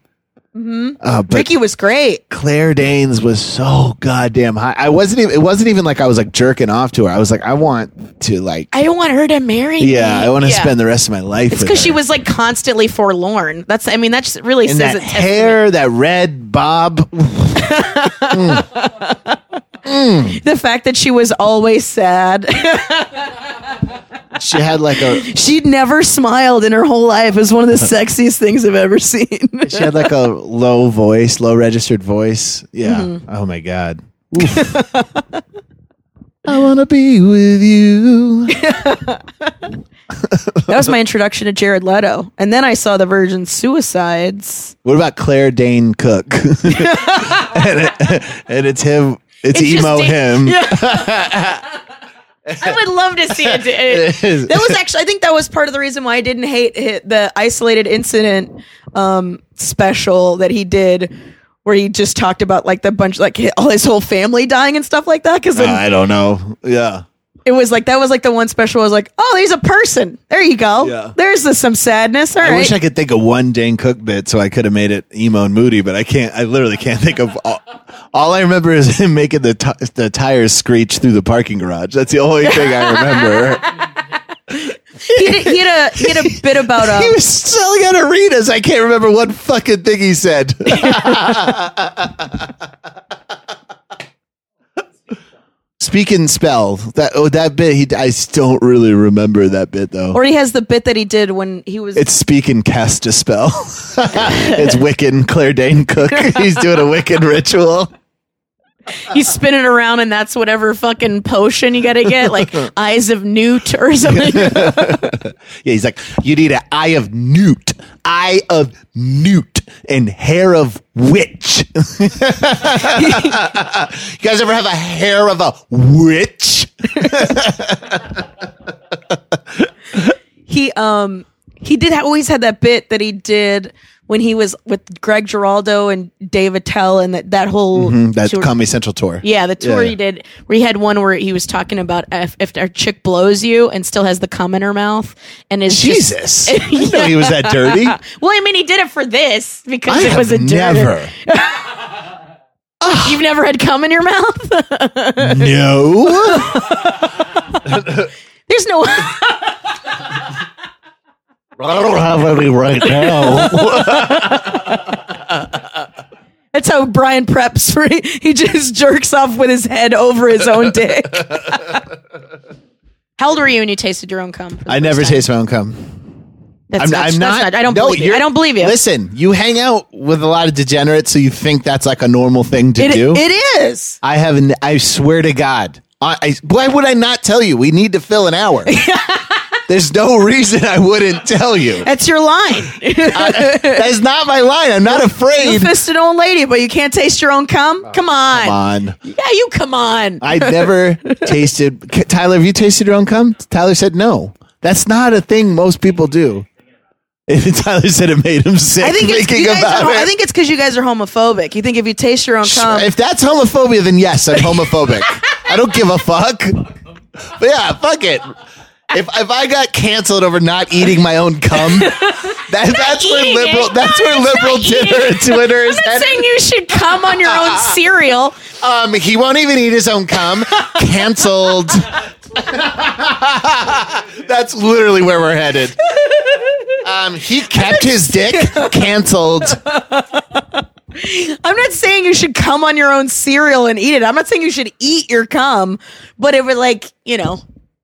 Mm-hmm. Uh, Ricky was great. Claire Danes was so goddamn high. I wasn't even. It wasn't even like I was like jerking off to her. I was like, I want to like. I don't want her to marry me. yeah, I want to Yeah. spend the rest of my life. It's because she was like constantly forlorn. That's I mean that just really and says that it. hair, that red bob. [LAUGHS] The fact that she was always sad. [LAUGHS] She had like a. She'd never smiled in her whole life. It was one of the [LAUGHS] sexiest things I've ever seen. She had like a low voice, low registered voice. Yeah. Mm-hmm. Oh my god. I want to be with you. [LAUGHS] that was my introduction to Jared Leto. And then I saw the Virgin Suicides. What about Claire Dane Cook? [LAUGHS] and, it- and it's him. It's, It's emo him. I would love to see it. [LAUGHS] It that was actually, I think that was part of the reason why I didn't hate it, the isolated incident um, special that he did, where he just talked about like the bunch, like all his whole family dying and stuff like that. Because I don't know. Yeah. It was like that was like the one special. I was like, oh, he's a person. There you go. Yeah. There's the, some sadness. All I right. wish I could think of one Dane Cook bit so I could have made it emo and moody, but I can't. I literally can't think of all. All I remember is him [LAUGHS] making the t- the tires screech through the parking garage. That's the only thing I remember. [LAUGHS] he, did, he had a he had a bit about um, [LAUGHS] he was selling out arenas. I can't remember one fucking thing he said. Speak and spell that. Oh, that bit. He. I don't really remember that bit though. or he has the bit that he did when he was It's speak and cast a spell. [LAUGHS] it's Wiccan Claire Dane Cook. [LAUGHS] He's doing a Wiccan ritual. he's spinning around and that's whatever fucking potion you got to get like [LAUGHS] eyes of newt or something. Yeah, he's like, you need an eye of newt, eye of newt, and hair of witch. [LAUGHS] you guys ever have a hair of a witch? [LAUGHS] he um he did ha- always had that bit that he did when he was with Greg Giraldo and Dave Attell and that that whole mm-hmm, That tour- Comedy Central tour. yeah the tour Yeah. he did where he had one where he was talking about if, if a chick blows you and still has the cum in her mouth and is just- Jesus. [LAUGHS] I didn't know he was that dirty. [LAUGHS] well I mean he did it for this because I it was a never. [LAUGHS] you've never had cum in your mouth No. there's no I don't have any right now. [LAUGHS] that's how Brian preps for he just jerks off with his head over his own dick [LAUGHS] How old were you when you tasted your own cum? I never time? taste my own cum. That's I'm, not, I'm that's not, I don't no, believe you. I don't believe you. Listen, you hang out with a lot of degenerates, so you think that's like a normal thing to It- do. it is. I have. I swear to God. I, I, why would I not tell you? We need to fill an hour. [LAUGHS] There's no reason I wouldn't tell you. That's your line. That's not my line. I'm not afraid. you afraid. fisted old lady, but you can't taste your own cum. Oh, come on. Come on. Yeah, you come on. I never [LAUGHS] tasted. Tyler, have you tasted your own cum? Tyler said no. That's not a thing most people do. [LAUGHS] Tyler said it made him sick I think it's thinking about are, it. I think it's because you guys are homophobic. You think if you taste your own cum, if that's homophobia, then yes, I'm homophobic. [LAUGHS] I don't give a fuck. But yeah, fuck it. If if I got canceled over not eating my own cum, that, that's where liberal it. that's No, where liberal Twitter. Twitter is I'm not headed. saying you should cum on your own [LAUGHS] cereal. Um, he won't even eat his own cum. Canceled. That's literally where we're headed. Um, he kept his dick. Canceled. I'm not saying you should cum on your own cereal and eat it. I'm not saying you should eat your cum, but it would like you know,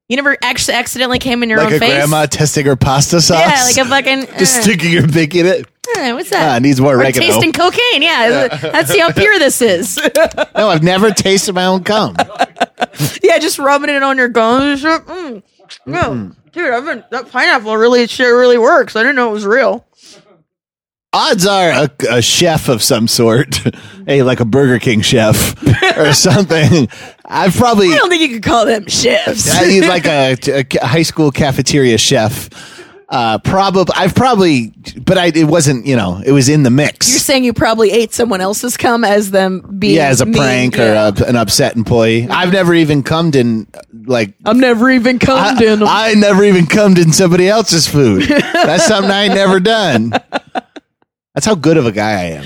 you never actually accidentally came in your Like own a face. grandma testing her pasta sauce. yeah, like a fucking. Just uh, sticking your dick in it. uh, what's that? Ah, needs more Or oregano. tasting cocaine. Yeah, let's see how pure this is. [LAUGHS] No, I've never tasted my own cum. [LAUGHS] yeah, just rubbing it on your gums. Mm. No, dude, I've been that pineapple really shit really works. I didn't know it was real. Odds are a, a chef of some sort, [LAUGHS] hey, like a Burger King chef or [LAUGHS] something. I've probably I don't think you could call them chefs. I like a, [LAUGHS] a high school cafeteria chef. Uh, probably I've probably, but I it wasn't. You know, it was in the mix. You're saying you probably ate someone else's cum as them being yeah, as a mean, prank yeah. or a, an upset employee. I've never even cummed in like. I'm never even cummed I, in. I never even cummed in somebody else's food. That's something I ain't never done. That's how good of a guy I am.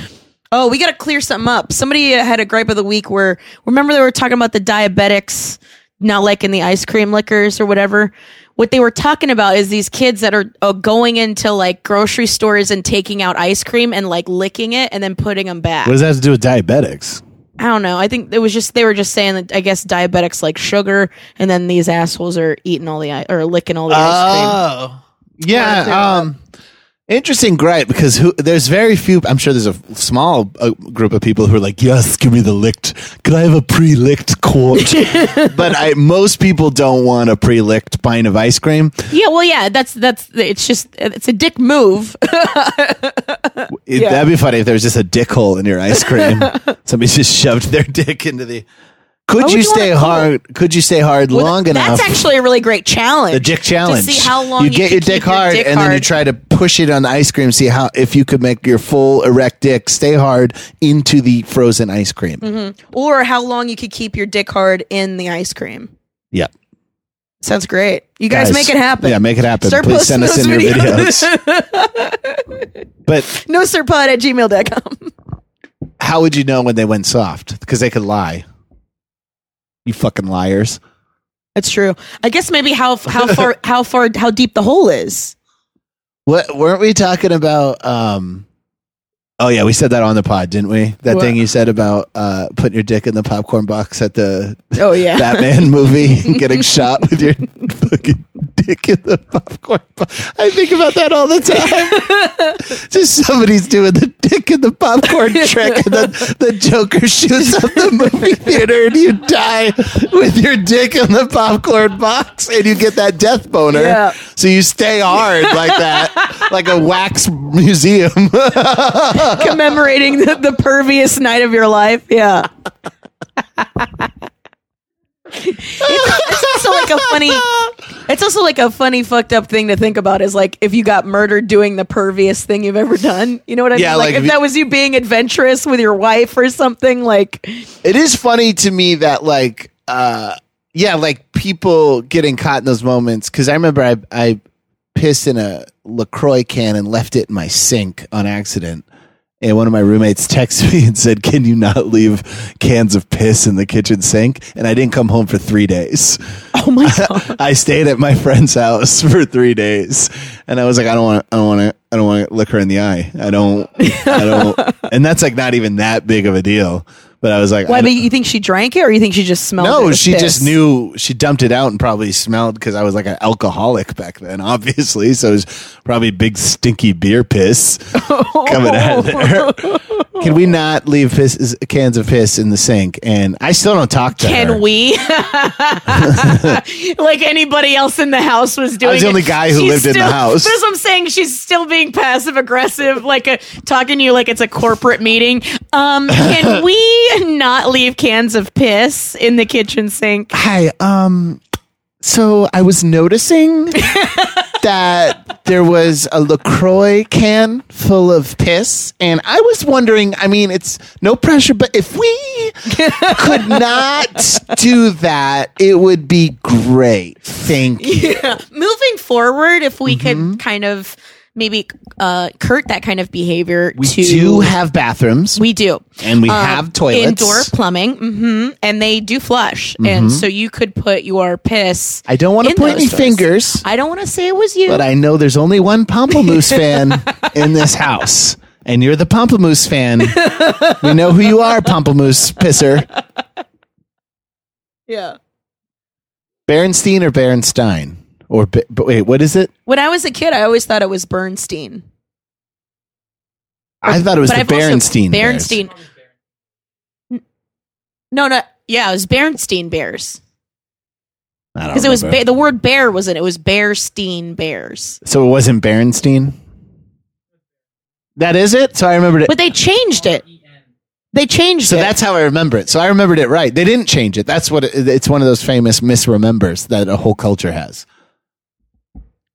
Oh, we got to clear something up. Somebody uh, had a gripe of the week where remember they were talking about the diabetics not liking the ice cream liquors or whatever. What they were talking about is these kids that are uh, going into like grocery stores and taking out ice cream and like licking it and then putting them back. What does that have to do with diabetics? I don't know. I think it was just they were just saying that I guess diabetics like sugar, and then these assholes are eating all the i- or licking all the ice cream. Oh, yeah. clear Um, interesting gripe because who, there's very few. I'm sure there's a small uh, group of people who are like, "Yes, give me the licked. Could I have a pre-licked quart?" [LAUGHS] but I, most people don't want a pre-licked pint of ice cream. Yeah, well, yeah, that's that's it's just it's a dick move. [LAUGHS] It, Yeah. That'd be funny if there was just a dick hole in your ice cream. [LAUGHS] Somebody just shoved their dick into the. Could you you stay hard? Could you stay hard long enough? That's actually a really great challenge. the dick challenge. To see how long you get your dick keep your hard, dick and then you try to push it on the ice cream. See how if you could make your full erect dick stay hard into the frozen ice cream. Mm-hmm. or how long you could keep your dick hard in the ice cream. Yeah, Sounds great. You guys, make it happen. Yeah, make it happen. Start Please send us in your videos. videos. [LAUGHS] but no sirpod at gmail.com. how would you know when they went soft? Because they could lie. You fucking liars. It's true. I guess maybe how how far [LAUGHS] how far how deep the hole is. What weren't we talking about? Um, oh yeah, we said that on the pod, didn't we? That What? thing you said about uh, putting your dick in the popcorn box at the Oh yeah. Batman movie and getting [LAUGHS] shot with your [LAUGHS] fucking dick in the popcorn box. I think about that all the time. [LAUGHS] Just somebody's doing the dick in the popcorn trick, and then the Joker shoots up the movie theater, and you die with your dick in the popcorn box, and you get that death boner. Yeah. So you stay hard like that, like a wax museum. [LAUGHS] commemorating the, the pervious night of your life. Yeah. [LAUGHS] it's, it's also like a funny it's also like a funny fucked up thing to think about is like if you got murdered doing the perviest thing you've ever done. You know what i Yeah, mean? Like, like if if that was you being adventurous with your wife or something like it is funny to me that like uh yeah like people getting caught in those moments because i remember i i pissed in a lacroix can and left it in my sink on accident and one of my roommates texted [LAUGHS] me and said can you not leave cans of piss in the kitchen sink? And i didn't come home for three days. [LAUGHS] Oh my [LAUGHS] god. I stayed at my friend's house for three days. And i was like i don't want to i don't want to i don't want to look her in the eye. I don't i don't and that's like not even that big of a deal But I was like, Why? But you think she drank it, or you think she just smelled? it no, she piss? just knew she dumped it out and probably smelled because I was like an alcoholic back then, [LAUGHS] obviously. So it was probably big stinky beer piss [LAUGHS] coming out of there. [LAUGHS] Can we not leave piss, cans of piss in the sink? And I still don't talk to her. Can we? like anybody else in the house was doing. I was the it. only guy who She's lived in the house. That's what I'm saying. She's still being passive aggressive, like a, talking to you like it's a corporate meeting. Um, can we not leave cans of piss in the kitchen sink? Hi, um, so I was noticing [LAUGHS] that there was a LaCroix can full of piss, and I was wondering, I mean, it's no pressure, but if we could [LAUGHS] not do that, it would be great. Thank you. Moving forward, if we Mm-hmm. could kind of maybe uh, curt that kind of behavior We to do have bathrooms. We do. And we Um, have toilets. Indoor plumbing. hmm And they do flush. And so you could put your piss. Mm-hmm. I don't want to in point any doors. fingers, I don't want to say it was you. but I know there's only one Pamplemousse [LAUGHS] fan in this house. And you're the Pamplemousse fan. we know who you are, Pamplemousse pisser. yeah. Berenstein or Berenstein? Or but wait, what is it? When I was a kid, I always thought it was Bernstein. I thought it was But the I've also- Berenstein. Bears. Berenstein. No, no. Yeah, it was Berenstein Bears. Because it was ba- the word bear wasn't. It was Bearstein Bears. so it wasn't Berenstein. That is it. So I remembered it. But they changed it. They changed so it. that's how I remember it. So I remembered it right. They didn't change it. That's what it, it's one of those famous misremembers that a whole culture has.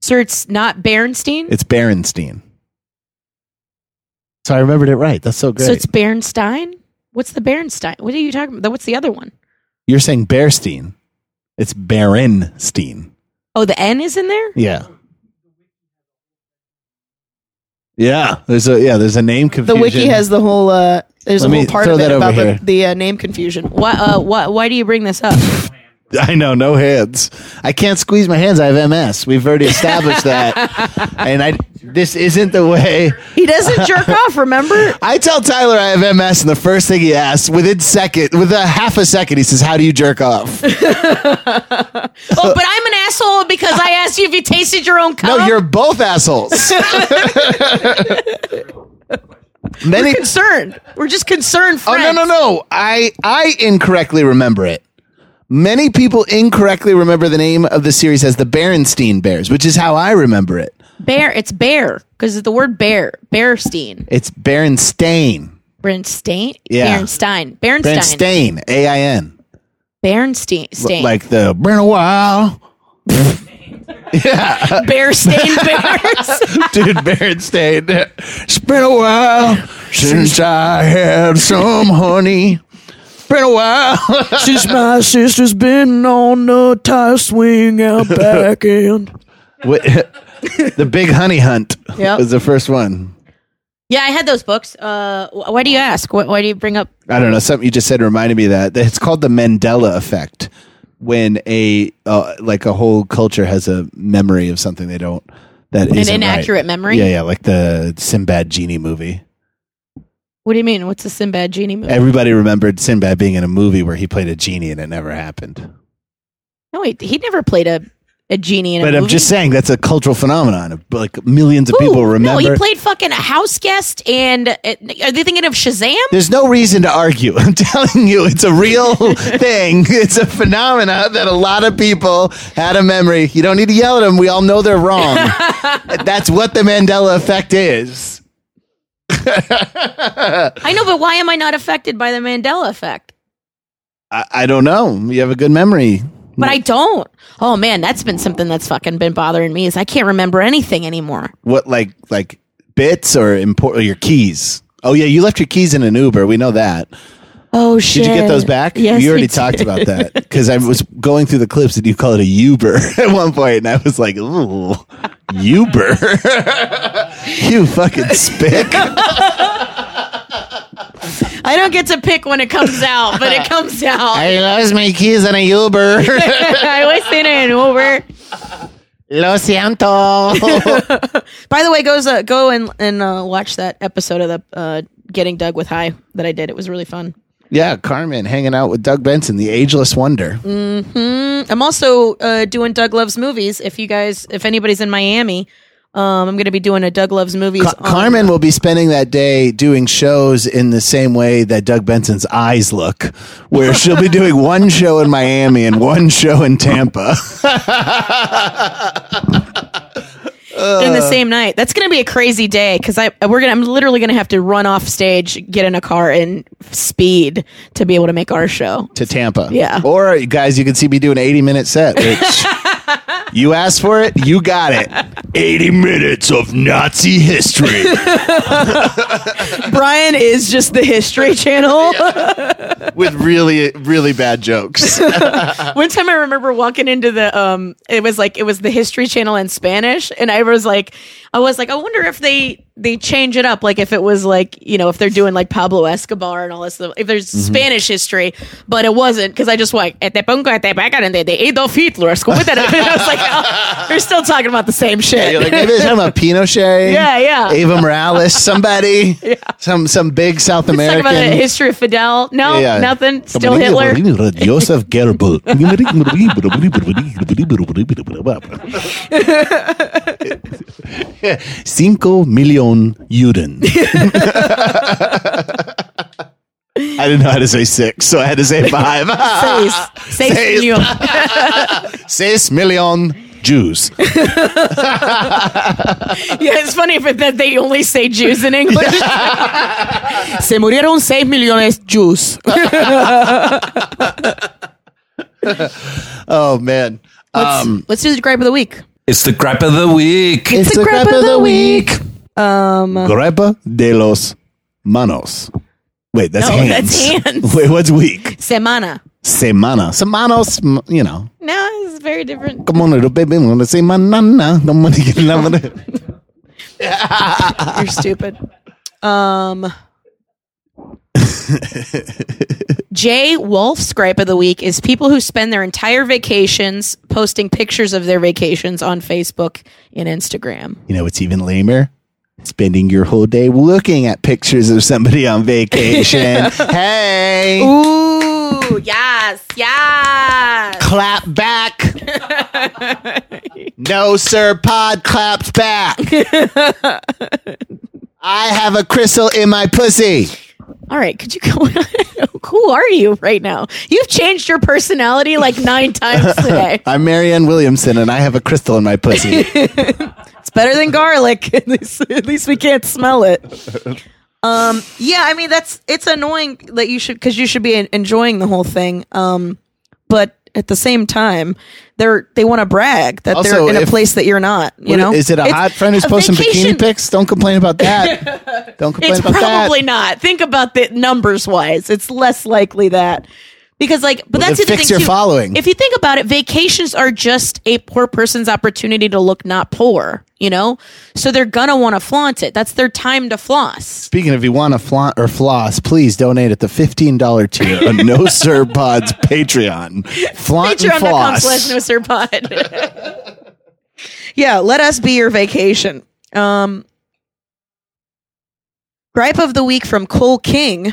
So it's not Berenstein. It's Berenstein. So I remembered it right. That's so great. So it's Bernstein. What's the Bernstein? What are you talking about? What's the other one? You're saying Bearstein. It's Berenstein. Oh, the N is in there. Yeah. Yeah, there's a yeah, there's a name confusion. The wiki has the whole. uh There's Let a whole part of it that over about the, the uh, name confusion. Why? Uh, why? Why do you bring this up? [LAUGHS] I know, no hands. I can't squeeze my hands. I have MS. We've already [LAUGHS] established that. and I this isn't the way. he doesn't jerk off. Remember? [LAUGHS] I tell Tyler I have MS, and the first thing he asks, within second, with a half a second, he says, "How do you jerk off?" oh, but I'm an asshole because I asked you if you tasted your own cum. no, you're both assholes. Many concerned. We're just concerned for. Oh no no no! I I incorrectly remember it. Many people incorrectly remember the name of the series as the Berenstein Bears, which is how I remember it. Bear. It's bear because it's the word bear. Berenstein. It's Berenstein. Berenstein? Yeah. Berenstein. Berenstein. Berenstain. A I N. Bernstein. Stain. Like the been a while. yeah. [LAUGHS] bear stain [LAUGHS] bears. Dude, Berenstain. It's been a while since I had some honey. Been a while. [LAUGHS] Since my sister's been on the tire swing out [LAUGHS] back end. What- [LAUGHS] the Big Honey Hunt Yep. was the first one. Yeah, I had those books. Uh, wh- why do you ask? Why, why do you bring up? I don't know. Something you just said reminded me of that. That It's called the Mandela effect. When a uh, like a whole culture has a memory of something they don't that isn't inaccurate right. memory? Yeah, yeah, like the Sinbad genie movie. What do you mean? What's the Sinbad genie movie? Everybody remembered Sinbad being in a movie where he played a genie and it never happened. no, wait, he never played a, a genie in a But movie. I'm just saying that's a cultural phenomenon. Like millions of people remember. No, he played fucking a house guest. And uh, are they thinking of Shazam? There's no reason to argue. [LAUGHS] I'm telling you, it's a real [LAUGHS] thing. It's a phenomena that a lot of people had a memory. You don't need to yell at them. We all know they're wrong. [LAUGHS] That's what the Mandela effect is. [LAUGHS] I know, but why am I not affected by the Mandela effect? I, I don't know. You have a good memory. But I don't. Oh man, that's been something that's fucking been bothering me. Is I can't remember anything anymore. What like like bits or import or your keys? Oh yeah, you left your keys in an Uber. We know that. Oh shit! Did you get those back? Yes, you we already talked about that because I was going through the clips and you call it a Uber [LAUGHS] at one point, and I was like, "Ooh, Uber, [LAUGHS] you fucking spick." I don't get to pick when it comes out, but it comes out. I lost my keys in a Uber. [LAUGHS] I was in an Uber. Lo siento. [LAUGHS] By the way, goes uh, go and and uh, watch that episode of the uh, Getting Doug with High that I did. It was really fun. Yeah, Carmen hanging out with Doug Benson, the ageless wonder. I'm also uh, doing Doug Loves Movies. If you guys, if anybody's in Miami, um, I'm going to be doing a Doug Loves Movies. Ca- Carmen will be spending that day doing shows in the same way that Doug Benson's eyes look, where she'll be doing one show in Miami and one show in Tampa. [LAUGHS] in the uh. same night. That's going to be a crazy day because I we're gonna I'm literally going to have to run off stage, get in a car, and speed to be able to make our show. to Tampa. Yeah. Or uh, guys, you can see me do an 80 minute set, which [LAUGHS] you asked for it, you got it. 80 minutes of Nazi history. [LAUGHS] Brian is just the History Channel. [LAUGHS] with really, really bad jokes. [LAUGHS] One time I remember walking into the um it was like it was the History Channel in Spanish and I was like I was like I wonder if they they change it up like if it was like you know if they're doing like Pablo Escobar and all this stuff if there's Mm-hmm. Spanish history but it wasn't because I just went "Eh, te pongo te pegan de de Adolf Hitler [LAUGHS] and I was like oh, they're still talking about the same shit You're like, maybe they're talking about Pinochet. [LAUGHS] Yeah, yeah. Evo Morales, somebody. [LAUGHS] yeah. Some some big South Let's about the American. history of Fidel no Yeah. nothing still Hitler Joseph Goebbels. [LAUGHS] Cinco million Juden. [LAUGHS] I didn't know how to say six, so I had to say five. Seis. Seis Seis. million. [LAUGHS] Six million Jews. Yeah, it's funny if that they only say Jews in English. Se murieron seis millones Jews. Oh man. Um, Let's do the gripe of the week. It's the gripe of the week. it's the gripe of the week. Um, Gripe de los manos. Wait, that's No, hands. that's hands. [LAUGHS] Wait, what's week? Semana. Semana. Semanos, m- you know. No, it's very different. Come on, little baby. I'm gonna say manana. Don't wanna get I'm gonna- You're stupid. Um. [LAUGHS] Jay Wolf's gripe of the week is people who spend their entire vacations posting pictures of their vacations on Facebook and Instagram. You know what's even lamer? Spending your whole day looking at pictures of somebody on vacation. [LAUGHS] hey, Ooh, yes, yes. clap back. no, sir, pod claps back. [LAUGHS] I have a crystal in my pussy. All right, could you go? [LAUGHS] Who are you right now? You've changed your personality like nine times today. [LAUGHS] I'm Marianne Williamson, and I have a crystal in my pussy. [LAUGHS] It's better than garlic. At least, at least we can't smell it. Um, yeah, I mean that's it's annoying that you should because you should be enjoying the whole thing. Um, but at the same time, they're they want to brag that Also, they're in a place that you're not. You know, is it a It's- hot friend who's posting vacation- bikini pics? Don't complain about that. [LAUGHS] Don't complain It's about that. probably not. Think about the numbers wise. It's less likely that because like, but Well, that's the fix thing your too. following. If you think about it, vacations are just a poor person's opportunity to look not poor. You know, so they're gonna want to flaunt it. That's their time to floss. Speaking of, if you want to flaunt or floss, please donate at the fifteen dollar tier on No Sir Pod's [LAUGHS] Patreon. Flaunt and Patreon.com floss. slash no sir pod. [LAUGHS] yeah, let us be your vacation. Um, gripe of the week from Cole King.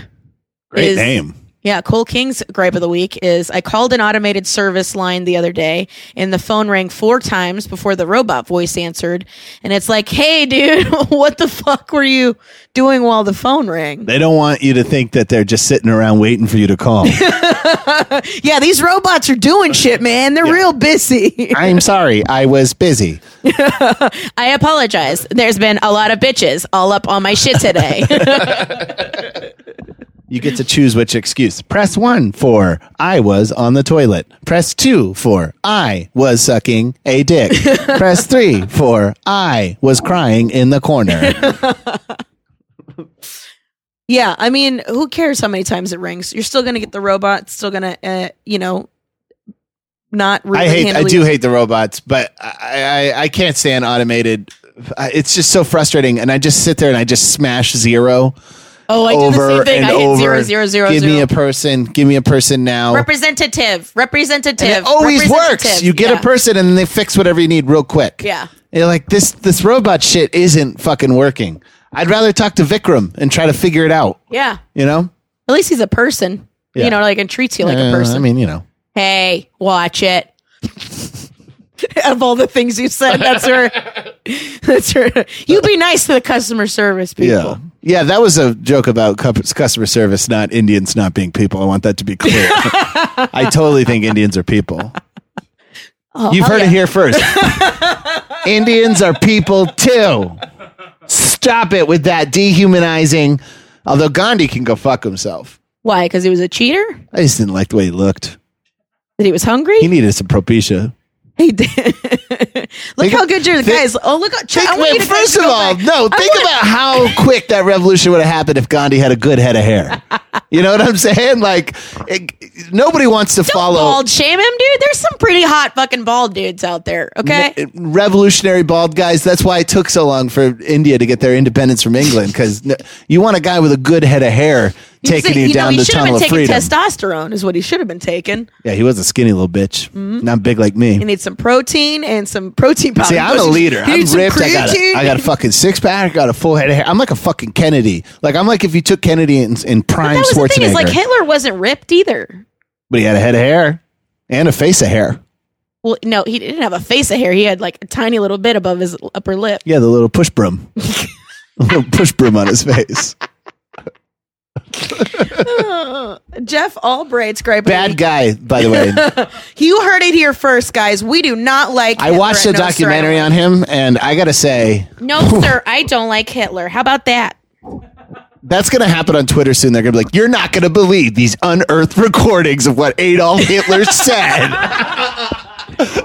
Great is- name. Yeah, Cole King's gripe of the week is I called an automated service line the other day and the phone rang four times before the robot voice answered. And it's like, hey, dude, [LAUGHS] what the fuck were you doing while the phone rang? They don't want you to think that they're just sitting around waiting for you to call. [LAUGHS] Yeah, these robots are doing shit, man. They're real busy. [LAUGHS] I'm sorry, I was busy. I apologize. There's been a lot of bitches all up on my shit today. You get to choose which excuse. Press one for I was on the toilet. Press two for I was sucking a dick. [LAUGHS] Press three for I was crying in the corner. [LAUGHS] yeah, I mean, who cares how many times it rings? You're still going to get the robot, it's still going to, uh, you know, not really I hate. I do hate the robots, but I, I I can't stand automated. It's just so frustrating, and I just sit there and I just smash zero Oh, I do the same thing. and I hit over. zero, zero, zero, give me a person. Give me a person now. representative, representative. And it always works. You get Yeah. a person, and they fix whatever you need real quick. Yeah. You're like this. This robot shit isn't fucking working. I'd rather talk to Vikram and try to figure it out. Yeah. You know. At least he's a person. Yeah. You know, like and treats you like Uh, a person. I mean, you know. hey, watch it. [LAUGHS] of all the things you said, that's her. [LAUGHS] That's her. You be nice to the customer service people. Yeah. Yeah, that was a joke about customer service, not Indians not being people. I want that to be clear. [LAUGHS] I totally think Indians are people. Oh, You've heard yeah. it here first. Indians are people too. Stop it with that dehumanizing. Although Gandhi can go fuck himself. Why? Because he was a cheater. I just didn't like the way he looked. That he was hungry. He needed some propecia. He did. [LAUGHS] look Think- how good your think- guys. Oh, look. At, Think, I want you to first of all, back. no, I think want- about how [LAUGHS] quick that revolution would have happened if Gandhi had a good head of hair. You know what I'm saying? Like, it, nobody wants to Don't follow bald shame him, dude. There's some pretty hot fucking bald dudes out there. Okay. revolutionary bald guys. That's why it took so long for India to get their independence from England because you want a guy with a good head of hair taking you know, down he the should have been tunnel of taking freedom. testosterone. Is what he should have been taking. yeah, he was a skinny little bitch, mm-hmm. not big like me. He needs some protein and some protein powder. See, I'm a He leader. I'm needs some ripped. I got, a, creatine. I got a fucking six pack. I got a full head of hair. I'm like a fucking Kennedy. Like I'm like if you took Kennedy in, in prime That was the Schwarzenegger, thing. Is like Hitler wasn't ripped either. but he had a head of hair and a face of hair. Well, no, he didn't have a face of hair. He had like a tiny little bit above his upper lip. Yeah, the little push broom, a [LAUGHS] [LAUGHS] little push broom on his face. [LAUGHS] Jeff Albright's great. Bad guy, by the way. [LAUGHS] You heard it here first, guys. We do not like. I Hitler watched a at No, documentary on him, and I gotta say, No, [LAUGHS] sir, I don't like Hitler. How about that? that's gonna happen on Twitter soon. They're gonna be like, "You're not gonna believe these unearthed recordings of what Adolf Hitler said."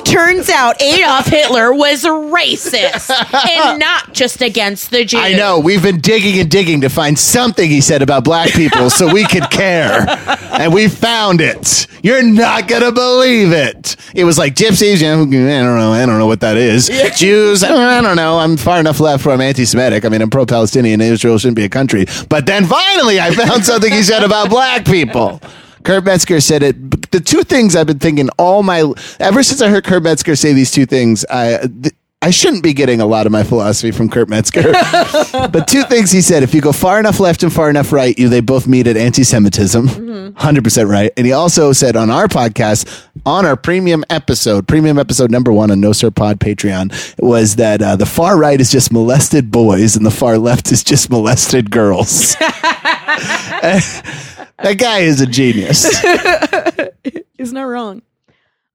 Turns out Adolf Hitler was racist and [LAUGHS] not just against the Jews. I know we've been digging and digging to find something he said about black people so we could care, and we found it. You're not gonna believe it. It was like gypsies. You know, I don't know. I don't know what that is. Jews. I don't, I don't know. I'm far enough left where I'm anti-Semitic. I mean, I'm pro-Palestinian. Israel shouldn't be a country. But then finally, I found something he said about black people. Kurt Metzger said it. The two things I've been thinking all my ever since I heard Kurt Metzger say these two things, I th- I shouldn't be getting a lot of my philosophy from Kurt Metzger. [LAUGHS] but two things he said: if you go far enough left and far enough right, you they both meet at anti-Semitism. 100 percent right. And he also said on our podcast, on our premium episode, premium episode number one on No Sir Pod Patreon, was that uh, the far right is just molested boys and the far left is just molested girls. [LAUGHS] [LAUGHS] that guy is a genius. [LAUGHS] He's not wrong.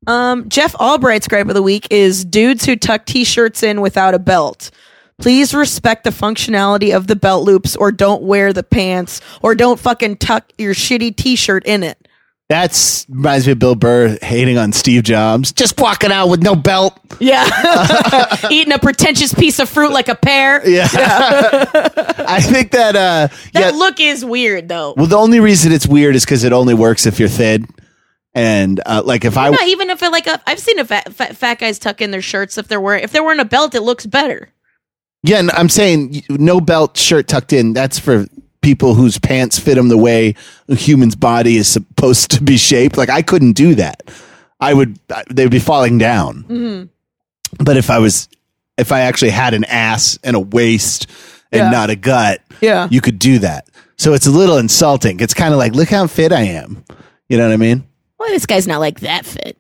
Um, Jeff Albright's gripe of the week is dudes who tuck t-shirts in without a belt. Please respect the functionality of the belt loops or don't wear the pants or don't fucking tuck your shitty t-shirt in it. That's reminds me of Bill Burr hating on Steve Jobs, just walking out with no belt. Yeah. [LAUGHS] Eating a pretentious piece of fruit like a pear. Yeah, [LAUGHS] I think that. Uh, That yeah. look is weird though. well, the only reason it's weird is because it only works if you're thin, and uh, like if I Not even if it like a, I've seen a fat, fat, fat guys tuck in their shirts if they're wearing if they're wearing a belt it looks better. Yeah, and I'm saying no belt shirt tucked in. That's for people whose pants fit them the way a human's body is supposed to be shaped. Like I couldn't do that. I would. They would be falling down. Mm-hmm. But if I was, if I actually had an ass and a waist and Yeah. not a gut, Yeah. you could do that. So it's a little insulting. It's kind of like, look how fit I am. You know what I mean? Well, this guy's not like that fit.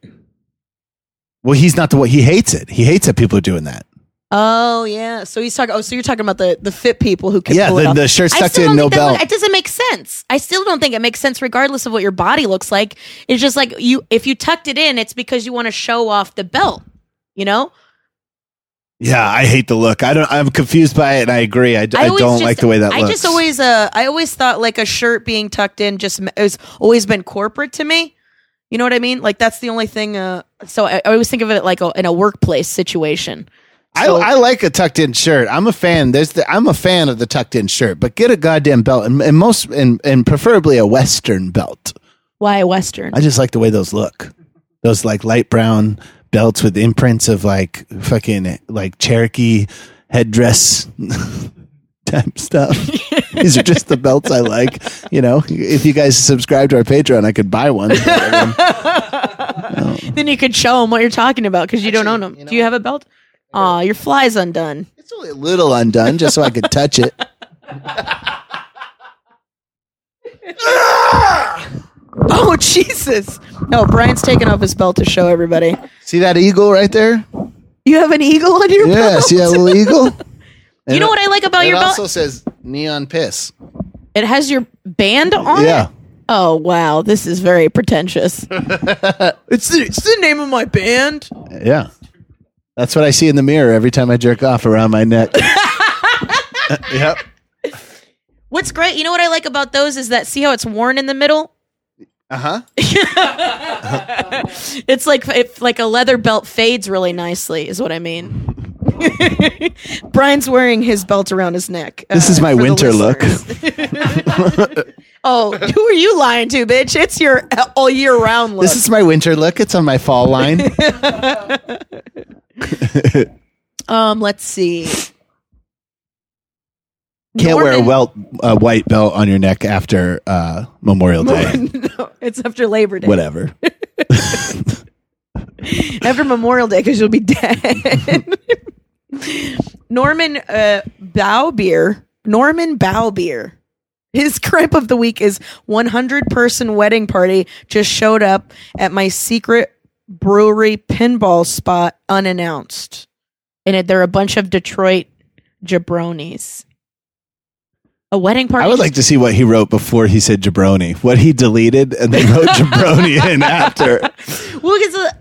Well, he's not the one. He hates it. He hates that people are doing that. Oh yeah. So he's talking. Oh, so you're talking about the the fit people who can Yeah, pull it the- off. the shirts I tucked still in, don't no think that belt. look- it doesn't make sense. I still don't think it makes sense, regardless of what your body looks like. It's just like you. If you tucked it in, it's because you want to show off the belt. You know. Yeah, I hate the look. I don't. I'm confused by it, and I agree. I, d- I always don't just- like the way that I looks. just always. Uh, I always thought like a shirt being tucked in just m- has always been corporate to me. You know what I mean? Like that's the only thing. Uh, so I, I always think of it like a, in a workplace situation. I, So- I like a tucked in shirt. I'm a fan. There's the, I'm a fan of the tucked in shirt, but get a goddamn belt and, and most and, and preferably a western belt. Why a Western? I just like the way those look. Those like light brown belts with imprints of like fucking like Cherokee headdress [LAUGHS] type stuff. [LAUGHS] These are just the belts I like. You know, if you guys subscribe to our Patreon, I could buy one. [LAUGHS] then you could show them what you're talking about because you don't own them. Do you have a belt? Aw, your fly's undone. It's only a little undone, just so I could touch it. [LAUGHS] Oh Jesus! No, Brian's taking off his belt to show everybody. See that eagle right there? You have an eagle on your Yeah, belt. see that little eagle? [LAUGHS] you know what I like about It your also says neon piss. It has your band on it. Yeah. Oh wow, this is very pretentious. [LAUGHS] it's the, it's the name of my band. Yeah. That's what I see in the mirror every time I jerk off around my neck. [LAUGHS] [LAUGHS] yep. What's great, you know what I like about those is that see how it's worn in the middle. Uh huh. [LAUGHS] It's like if like a leather belt fades really nicely, is what I mean. [LAUGHS] Brian's wearing his belt around his neck. This uh, is my winter look. [LAUGHS] oh, who are you lying to, bitch? It's your all year round look. This is my winter look. It's on my fall line. [LAUGHS] um, let's see. Can't wear a Norman- welt, a white belt on your neck after uh, Memorial Day. no, it's after Labor Day. Whatever. After Memorial Day, because you'll be dead. Norman uh, Bowbeer. Norman Bowbeer. His [LAUGHS] gripe of the week is 100 person wedding party just showed up at my secret brewery pinball spot unannounced. And they're a bunch of Detroit jabronis. A wedding party. I would like to see what he wrote before he said jabroni. What he deleted and then wrote [LAUGHS] jabroni in after. Well, because uh,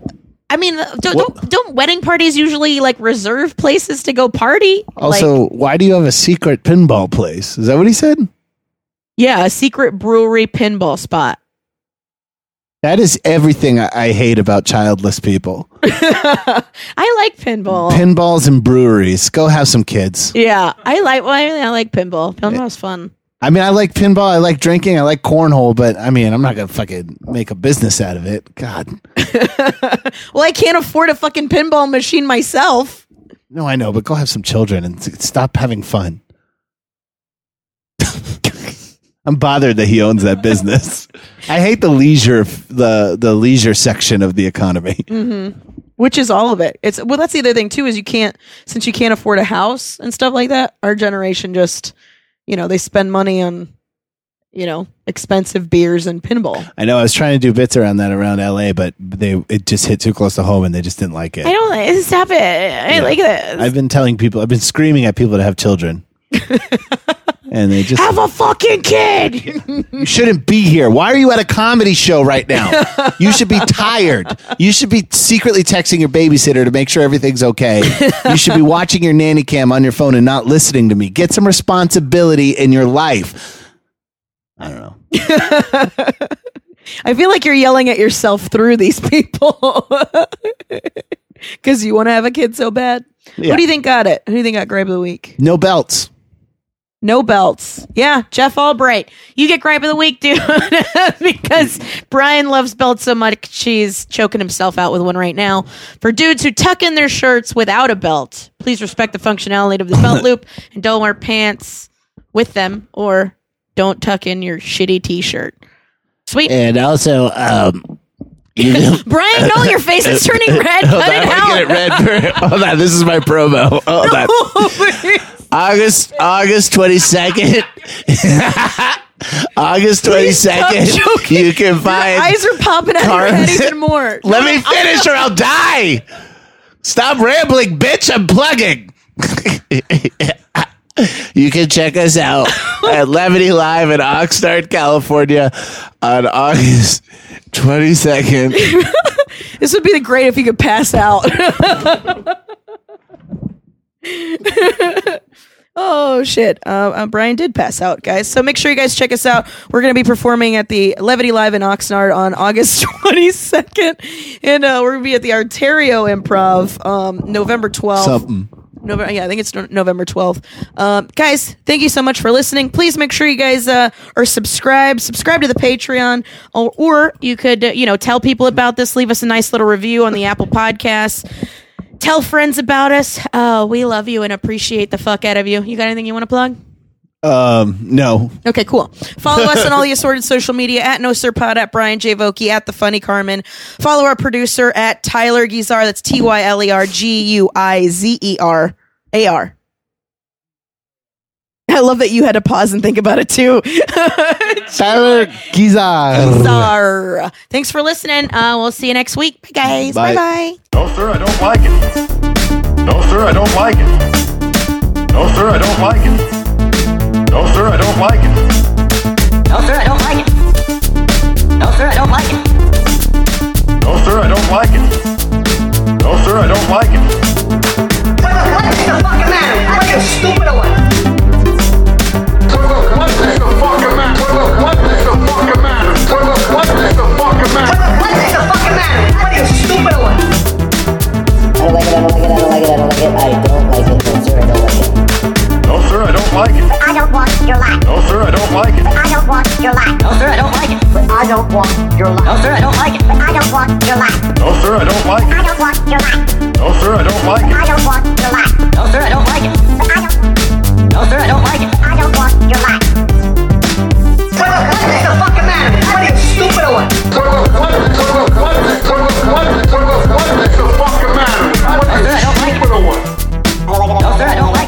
I mean, uh, don't, don't don't wedding parties usually like reserve places to go party? Also, like, why do you have a secret pinball place? Is that what he said? yeah, a secret brewery pinball spot. That is everything I, I hate about childless people. [LAUGHS] I like pinball. Pinballs and breweries. Go have some kids. yeah, I like. Well, I, I like pinball. Pinball's fun. I mean, I like pinball. I like drinking. I like cornhole. But I mean, I'm not gonna fucking make a business out of it. God, [LAUGHS] Well, I can't afford a fucking pinball machine myself. no, I know. But go have some children and stop having fun. [LAUGHS] I'm bothered that he owns that business. [LAUGHS] I hate the leisure, the the leisure section of the economy. Mm-hmm. Which is all of it. It's well. That's the other thing too. Is you can't since you can't afford a house and stuff like that. Our generation just, you know, they spend money on, you know, expensive beers and pinball. I know. I was trying to do bits around that around LA, but they it just hit too close to home, and they just didn't like it. I don't like stop it. I like this. I've been telling people, I've been screaming at people to have children, [LAUGHS] and they just Have a fucking kid. [LAUGHS] you shouldn't be here. Why are you at a comedy show right now? You should be tired. You should be secretly texting your babysitter to make sure everything's okay. You should be watching your nanny cam on your phone and not listening to me. Get some responsibility in your life. I don't know. [LAUGHS] I feel like you're yelling at yourself through these people [LAUGHS] because you want to have a kid so bad. Yeah. Who do you think got it? Who do you think got gripe of the week? No belts. No belts. Yeah, Jeff Albright. You get gripe of the week, [LAUGHS] dude, because Brian loves belts so much he's choking himself out with one right now. For dudes who tuck in their shirts without a belt, please respect the functionality of the belt [LAUGHS] loop and don't wear pants with them or don't tuck in your shitty t-shirt. Sweet. And also, um, [LAUGHS] Brian, no, your face is turning red. Cut it out. red for, hold on, this is my promo. Hold on. August August twenty second. [LAUGHS] August twenty second. You can Your find. eyes are popping out of your head even more. [LAUGHS] Let me finish, or I'll die. Stop rambling, bitch. I'm plugging. [LAUGHS] you can check us out at Levity Live in Oxnard, California, on August twenty second. This would be the great if you could pass out. [LAUGHS] oh shit! Uh, uh, Brian did pass out, guys. So make sure you guys check us out. We're going to be performing at the Levity Live in Oxnard on August [LAUGHS] twenty second, and uh, we're going to be at the Ontario Improv um, November twelfth. Something. November, yeah, I think it's no- November 12th. Um, guys, thank you so much for listening. Please make sure you guys uh, are subscribed. Subscribe to the Patreon, or, or you could, uh, you know, tell people about this. Leave us a nice little review on the Apple Podcasts. Tell friends about us. Uh, we love you and appreciate the fuck out of you. You got anything you want to plug? Um, no. Okay, cool. Follow us on all the assorted social media at No Sir Pod, at Brian J. Vokey, at The Funny Carmen. Follow our producer at Tyler Guizar. That's T Y L E R G U I Z E R A R. I love that you had to pause and think about it too. [LAUGHS] Tyler Guizar. Czar. Thanks for listening. Uh, we'll see you next week. Bye, guys. Bye. Bye bye. No, sir, I don't like it. No, sir, I don't like it. No, sir, I don't like it. No, sir, I don't like it. No, sir, I don't like it. No, sir, I don't like it. No, sir, I don't like it. No, sir, I don't like it. What is the fucking matter? What are you stupid or What, the fucking matter? What, the fucking matter? What is stupid one? I don't like it, I I don't like it, I don't like it, I don't like it. No, sir, I don't like it. No, sir, I don't like it. I don't want your life. No, sir, I don't like it. I don't want your life. No, sir, I don't like it. I don't want your life. No, sir, I don't like it. I don't want your life. No, sir, I don't like it. I don't want your life. No, sir, I don't like it. I don't want your life. No, sir, I don't like it. I don't want your life. The fuck. What you, stupid what? The fuck matter? That? Stupid? No, sir, I don't like